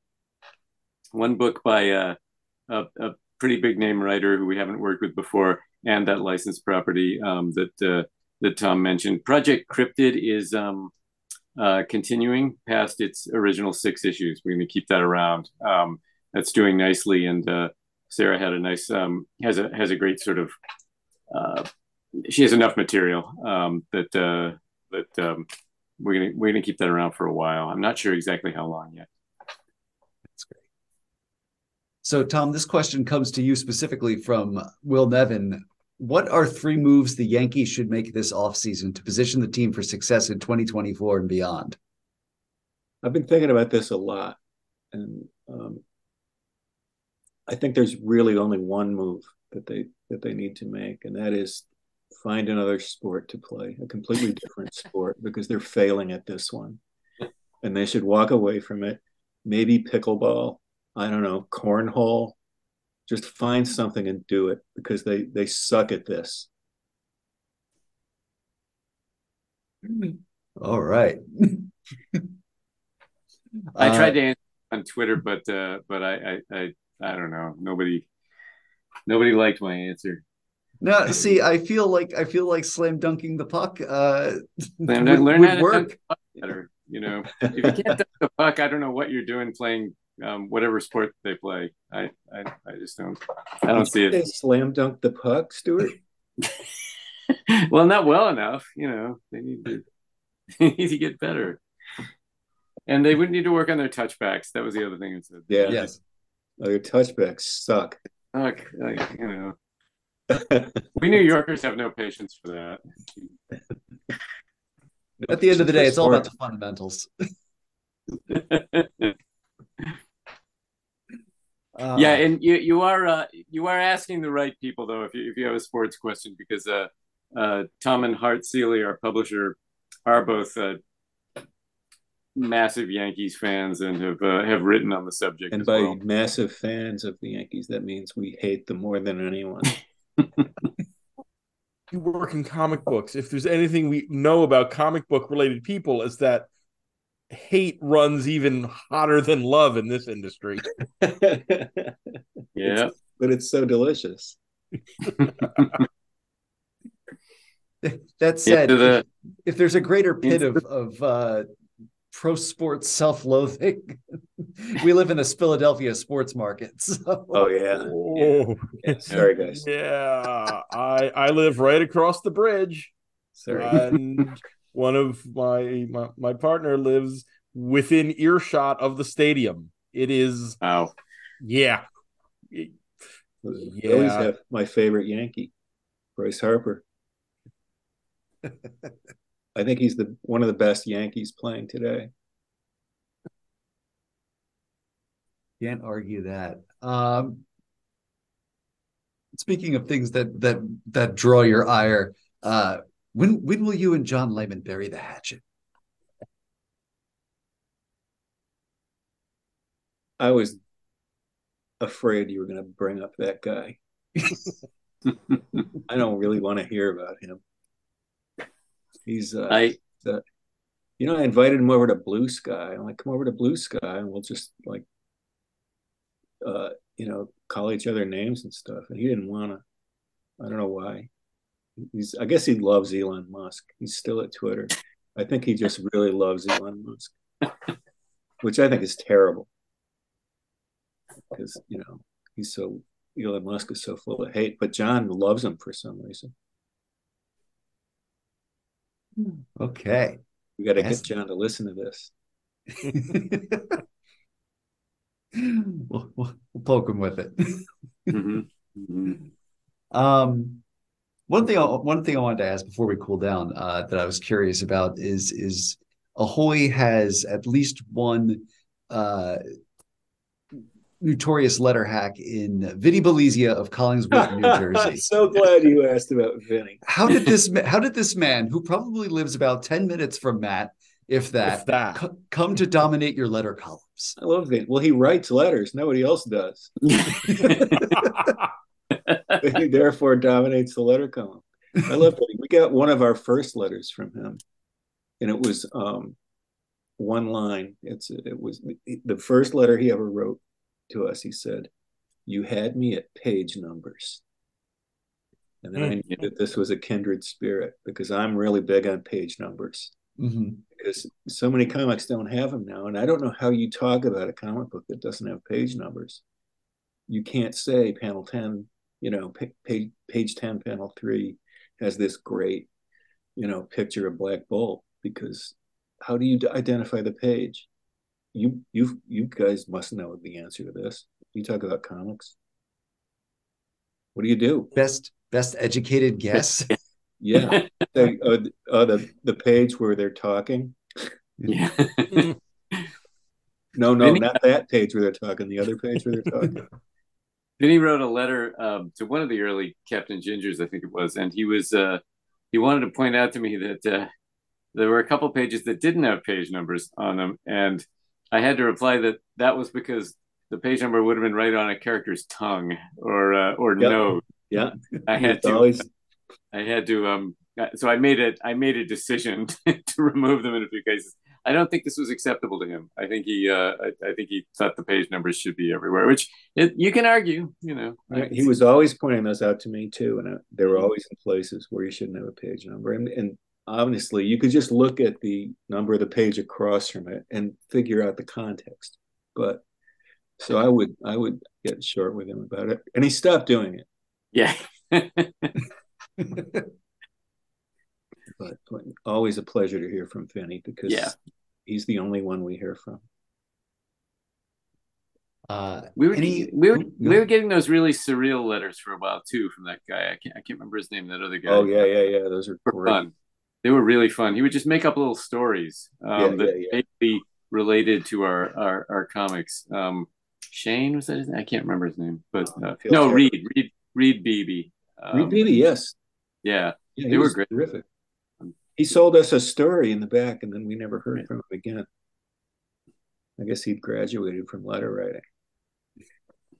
one book by a, a, a pretty big name writer who we haven't worked with before, and that licensed property um, that uh, that Tom mentioned. Project Cryptid is um, uh, continuing past its original six issues. We're going to keep that around. Um, that's doing nicely, and uh, Sarah had a nice um, has a has a great sort of uh, she has enough material um, that uh, that um, we're gonna we're gonna keep that around for a while. I'm not sure exactly how long yet. So, Tom, this question comes to you specifically from Will Nevin. What are three moves the Yankees should make this offseason to position the team for success in 2024 and beyond? I've been thinking about this a lot, and um, I think there's really only one move that they that they need to make, and that is find another sport to play, a completely different sport, because they're failing at this one, and they should walk away from it. Maybe pickleball, I don't know, cornhole. Just find something and do it because they they suck at this. All right. I tried uh, to answer on Twitter, but uh, but I, I I I don't know. Nobody nobody liked my answer. No, see, I feel like I feel like slam dunking the puck. Uh, slam dunk, learn how to work. dunk better. You know, if you can't dunk the puck, I don't know what you're doing playing um, whatever sport they play. I, I I just don't. I don't see it. Slam dunk the puck, Stuart. well, not well enough. You know, they need to they need to get better. And they would need to work on their touchbacks. That was the other thing it said. Yeah. Yes. Oh, your touchbacks suck. Suck. Like, you know. we New Yorkers have no patience for that. At the end of the day, it's all about the fundamentals. Uh, yeah, and you you are uh, you are asking the right people though if you if you have a sports question because uh, uh, Tom and Hart Seeley, our publisher, are both uh, massive Yankees fans and have uh, have written on the subject. And by well. massive fans of the Yankees, that means we hate them more than anyone. you work in comic books. If there's anything we know about comic book related people, is that hate runs even hotter than love in this industry. yeah, but it's so delicious. that said, the... if, if, there's a greater pit of of uh, pro sports self-loathing. we live in this Philadelphia sports market. So. Oh yeah. Oh. yeah. Sorry guys. Yeah, I I live right across the bridge. Sorry. And one of my, my my partner lives within earshot of the stadium. It is. Oh. Yeah. yeah. I always have my favorite Yankee, Bryce Harper. I think he's the one of the best Yankees playing today. Can't argue that. Um, speaking of things that that that draw your ire, uh, when when will you and John Layman bury the hatchet? I was afraid you were going to bring up that guy. I don't really want to hear about him. He's uh, I, uh, you know, I invited him over to Blue Sky. I'm like, come over to Blue Sky, and we'll just like, uh, you know, call each other names and stuff. And he didn't want to. I don't know why. He's. I guess he loves Elon Musk. He's still at Twitter. I think he just really loves Elon Musk, which I think is terrible. Because you know he's so Elon Musk is so full of hate, but John loves him for some reason. Okay. We got to get John to listen to this. we'll, we'll, we'll, poke him with it. mm-hmm. Mm-hmm. Um, one thing, one thing I wanted to ask before we cool down uh, that I was curious about is is Ahoy has at least one uh, notorious letter hack in Vinny Belizia of Collingswood, New Jersey. I'm so glad you asked about Vinny. how did this how did this man, who probably lives about 10 minutes from Matt, if that, if that. C- come to dominate your letter columns? I love Vinny. Well, he writes letters. Nobody else does. he therefore dominates the letter column. I love Vinny. We got one of our first letters from him, and it was um, one line. It's it was the first letter he ever wrote to us, he said, You had me at page numbers. And then mm-hmm. I knew that this was a kindred spirit because I'm really big on page numbers. Mm-hmm. Because so many comics don't have them now. And I don't know how you talk about a comic book that doesn't have page numbers. you can't say panel 10 you know page page 10 panel 3 has this great you know picture of black bolt because how do you identify the page? You you you guys must know the answer to this. You talk about comics. What do you do? Best best educated guess? Yeah. They, uh, uh, the the page where they're talking. Yeah. No no not that page where they're talking the other page where they're talking then he wrote a letter um, to one of the early Captain Gingers, I think it was, and he was uh, he wanted to point out to me that uh, there were a couple pages that didn't have page numbers on them, and I had to reply that that was because the page number would have been right on a character's tongue or uh, or yep. nose. Yeah, I had to. Always... I had to. Um, so I made it. I made a decision to remove them in a few cases. I don't think this was acceptable to him. I think he, uh, I, I, think he thought the page numbers should be everywhere, which it, you can argue, you know. Right. He was always pointing those out to me too, and uh, they were always in places where you shouldn't have a page number. And, and honestly, you could just look at the number of the page across from it and figure out the context. But so I would, I would get short with him about it, and he stopped doing it. Yeah. but, but always a pleasure to hear from Finney because yeah. He's the only one we hear from. Uh, we were any, we were no. we were getting those really surreal letters for a while too from that guy. I can't I can't remember his name. That other guy. Oh yeah, yeah, yeah. Those are great. fun. They were really fun. He would just make up little stories um, yeah, that yeah, yeah. related to our our, our comics. Um, Shane was that his name? I can't remember his name, but uh, no, Reed, Reed, Reed Beebe. Um, Reed Beebe, yes. Yeah, yeah they were great. Terrific he sold us a story in the back, and then we never heard from him again. I guess he'd graduated from letter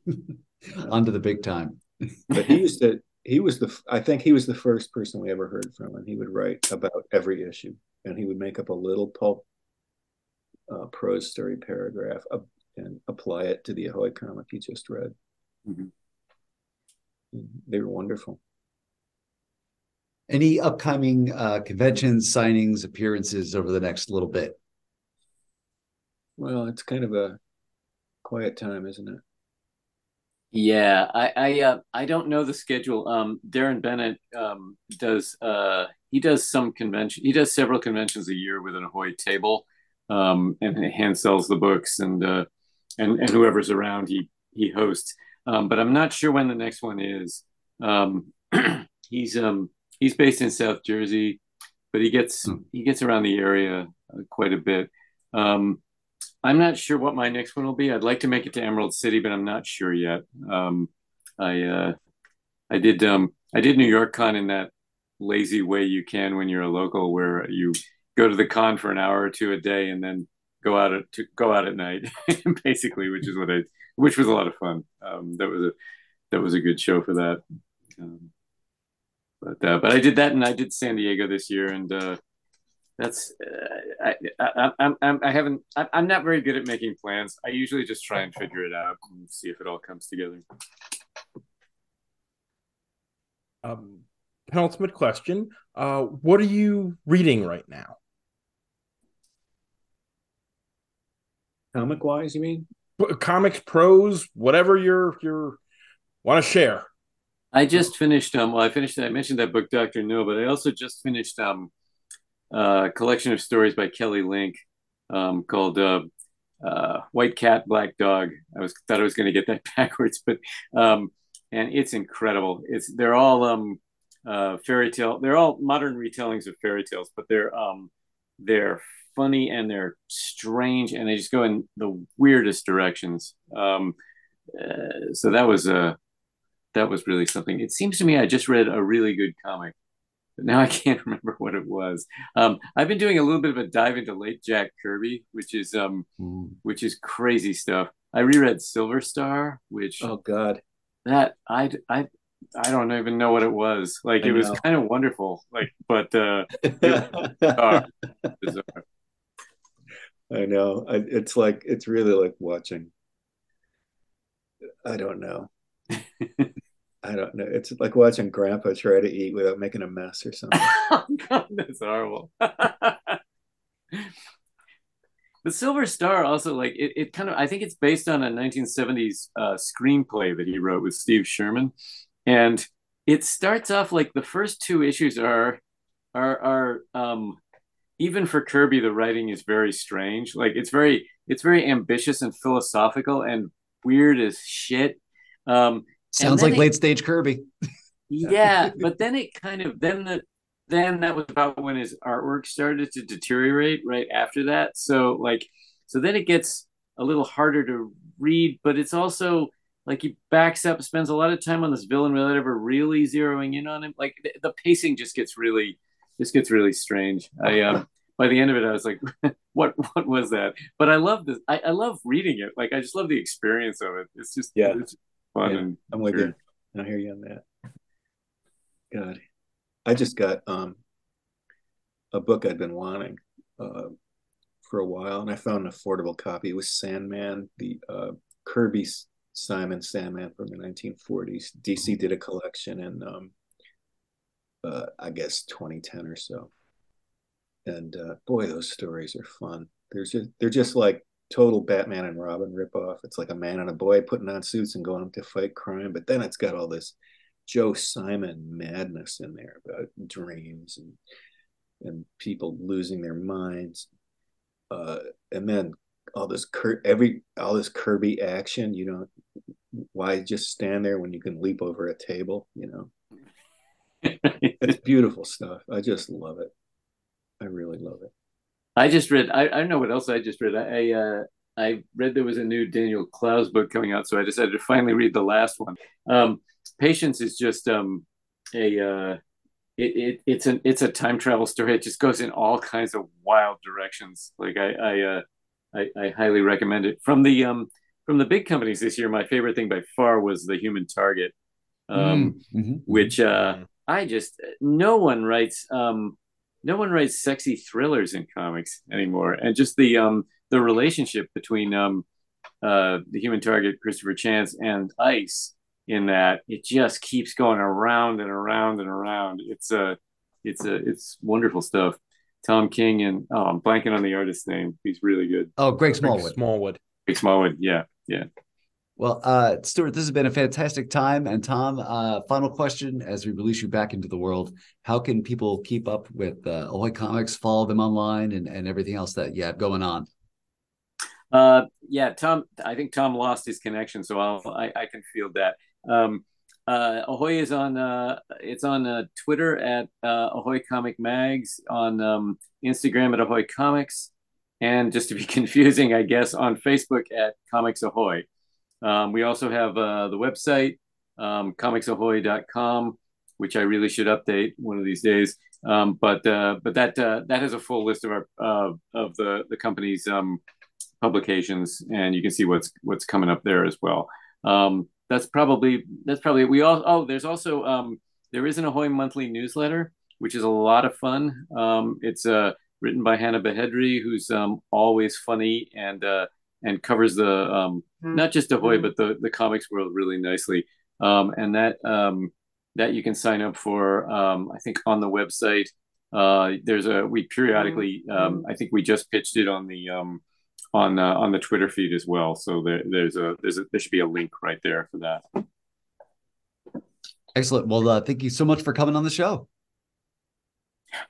writing. Onto the big time. but he used to. He was the. I think he was the first person we ever heard from, and he would write about every issue, and he would make up a little pulp uh, prose story paragraph uh, and apply it to the Ahoy comic he just read. Mm-hmm. They were wonderful. Any upcoming uh, conventions, signings, appearances over the next little bit? Well, it's kind of a quiet time, isn't it? Yeah, I I, uh, I don't know the schedule. Um, Darren Bennett um, does uh, he does some convention. He does several conventions a year with an Ahoy table, um, and hand sells the books and uh, and and whoever's around he he hosts. Um, but I'm not sure when the next one is. Um, he's um he's based in South Jersey, but he gets hmm. he gets around the area uh, quite a bit. Um, I'm not sure what my next one will be. I'd like to make it to Emerald City, but I'm not sure yet. Um, I uh, I did um, I did New York Con in that lazy way you can when you're a local, where you go to the con for an hour or two a day and then go out at, to go out at night, basically, which is what I which was a lot of fun. Um, that was a that was a good show for that. Um, but uh, but I did that, and I did San Diego this year, and uh, that's uh, I, I, I'm, I'm I haven't I'm not very good at making plans. I usually just try and figure it out and see if it all comes together. Um, penultimate question: uh, What are you reading right now? Comic wise, you mean? Comics, prose, whatever you're you're want to share. I just finished. Um, well, I finished. I mentioned that book, Doctor No, but I also just finished um, a collection of stories by Kelly Link um, called uh, uh, "White Cat, Black Dog." I was thought I was going to get that backwards, but um, and it's incredible. It's they're all um, uh, fairy tale. They're all modern retellings of fairy tales, but they're um, they're funny and they're strange, and they just go in the weirdest directions. Um, uh, so that was a that was really something. It seems to me I just read a really good comic, but now I can't remember what it was. Um, I've been doing a little bit of a dive into late Jack Kirby, which is um, mm. which is crazy stuff. I reread Silver Star, which oh god, that I I I don't even know what it was. Like I it know. was kind of wonderful. Like, but uh, bizarre. bizarre. I know. I, it's like it's really like watching. I don't know. I don't know. It's like watching Grandpa try to eat without making a mess or something. oh, God, that's horrible. the Silver Star also like it, it kind of I think it's based on a 1970s uh, screenplay that he wrote with Steve Sherman, and it starts off like the first two issues are are are um even for Kirby the writing is very strange like it's very it's very ambitious and philosophical and weird as shit um sounds like it, late stage Kirby yeah but then it kind of then the then that was about when his artwork started to deteriorate right after that so like so then it gets a little harder to read but it's also like he backs up, spends a lot of time on this villain without ever really zeroing in on him. Like the, the pacing just gets really, just gets really strange. I um, by the end of it, I was like, what what was that? But I love this. I, I love reading it. Like I just love the experience of it. It's just yeah, it's fun. Yeah, I'm with you. I hear you on that. God, I just got um a book I'd been wanting uh, for a while, and I found an affordable copy. It was Sandman, the uh, Kirby Simon Sandman from the 1940s. DC did a collection in, um, uh, I guess, 2010 or so. And uh, boy, those stories are fun. They're just they're just like total Batman and Robin ripoff. It's like a man and a boy putting on suits and going to fight crime, but then it's got all this Joe Simon madness in there about dreams and and people losing their minds. Uh, and then all this Kir- every all this Kirby action. You know, why just stand there when you can leap over a table? You know, it's beautiful stuff. I just love it. I really love it. I just read. I, I don't know what else I just read. I I, uh, I read there was a new Daniel Clowes book coming out, so I decided to finally read the last one. Um, Patience is just um, a uh, it, it, it's an it's a time travel story. It just goes in all kinds of wild directions. Like I I uh, I, I highly recommend it. From the um from the big companies this year, my favorite thing by far was the Human Target, um, mm, mm-hmm. which uh, I just no one writes um, no one writes sexy thrillers in comics anymore, and just the um, the relationship between um, uh, the Human Target, Christopher Chance, and Ice in that it just keeps going around and around and around. It's a uh, it's a it's wonderful stuff. Tom King and oh, I'm blanking on the artist's name. He's really good. Oh, Greg Smallwood. Greg Smallwood. Greg Smallwood. Yeah, yeah. Well, uh, Stuart, this has been a fantastic time. And Tom, uh, final question as we release you back into the world: How can people keep up with uh, Ahoy Comics, follow them online, and, and everything else that you have going on? Uh, yeah, Tom. I think Tom lost his connection, so I'll, I, I can feel that. Um, uh, Ahoy is on uh, it's on uh, Twitter at uh, Ahoy Comic Mags, on um, Instagram at Ahoy Comics, and just to be confusing, I guess on Facebook at Comics Ahoy. Um, we also have uh, the website um, comicsahoy.com, which I really should update one of these days. Um, but uh, but that that has a full list of our of the the company's um, publications, and you can see what's what's coming up there as well. Um, that's probably that's probably we all oh there's also um there is an ahoy monthly newsletter which is a lot of fun um it's uh written by hannah behedry who's um always funny and uh and covers the um mm-hmm. not just ahoy mm-hmm. but the the comics world really nicely um and that um that you can sign up for um i think on the website uh there's a we periodically mm-hmm. um i think we just pitched it on the um on uh, on the Twitter feed as well. So there, there's a there's a there should be a link right there for that. Excellent. Well, uh, thank you so much for coming on the show.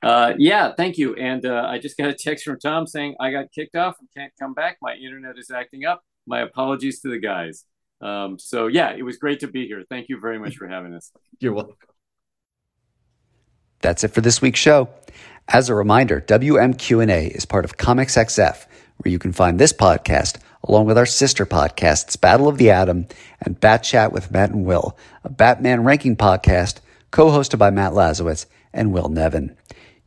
Uh, yeah, thank you. And uh, I just got a text from Tom saying I got kicked off and can't come back. My internet is acting up. My apologies to the guys. Um, so yeah, it was great to be here. Thank you very much for having us. You're welcome. That's it for this week's show. As a reminder, WMQ&A is part of Comics XF where you can find this podcast along with our sister podcasts, Battle of the Atom and Bat Chat with Matt and Will, a Batman ranking podcast co-hosted by Matt Lazorwitz and Will Nevin.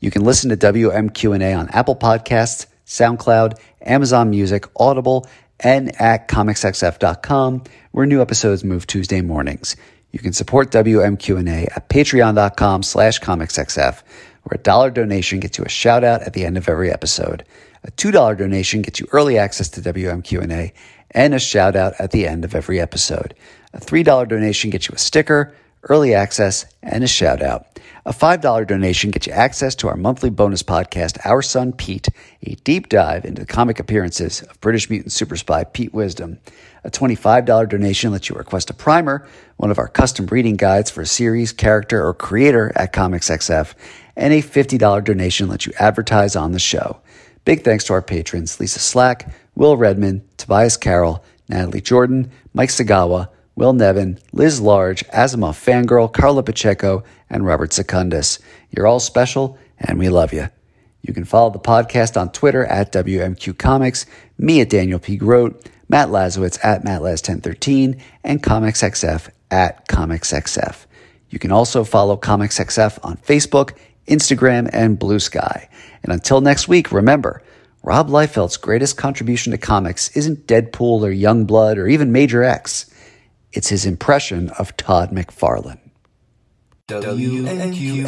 You can listen to WMQ&A on Apple Podcasts, SoundCloud, Amazon Music, Audible, and at comicsxf.com, where new episodes move Tuesday mornings. You can support WMQ&A at patreon.com slash comicsxf, where a dollar donation gets you a shout out at the end of every episode. A $2 donation gets you early access to WMQ&A and a shout out at the end of every episode. A $3 donation gets you a sticker, early access, and a shout out. A $5 donation gets you access to our monthly bonus podcast, Our Son Pete, a deep dive into the comic appearances of British mutant super spy Pete Wisdom. A $25 donation lets you request a primer, one of our custom reading guides for a series, character, or creator at Comics XF, and a $50 donation lets you advertise on the show. Big thanks to our patrons Lisa Slack, Will Redman, Tobias Carroll, Natalie Jordan, Mike Sagawa, Will Nevin, Liz Large, Asimov Fangirl, Carla Pacheco, and Robert Secundus. You're all special, and we love you. You can follow the podcast on Twitter at WMQ Comics, me at Daniel P. Grote, Matt Lazorwitz at MattLaz1013, and ComicsXF at ComicsXF. You can also follow ComicsXF on Facebook, Instagram, and Blue Sky. And until next week, remember, Rob Liefeld's greatest contribution to comics isn't Deadpool or Youngblood or even Major X. It's his impression of Todd McFarlane. WMQ&A.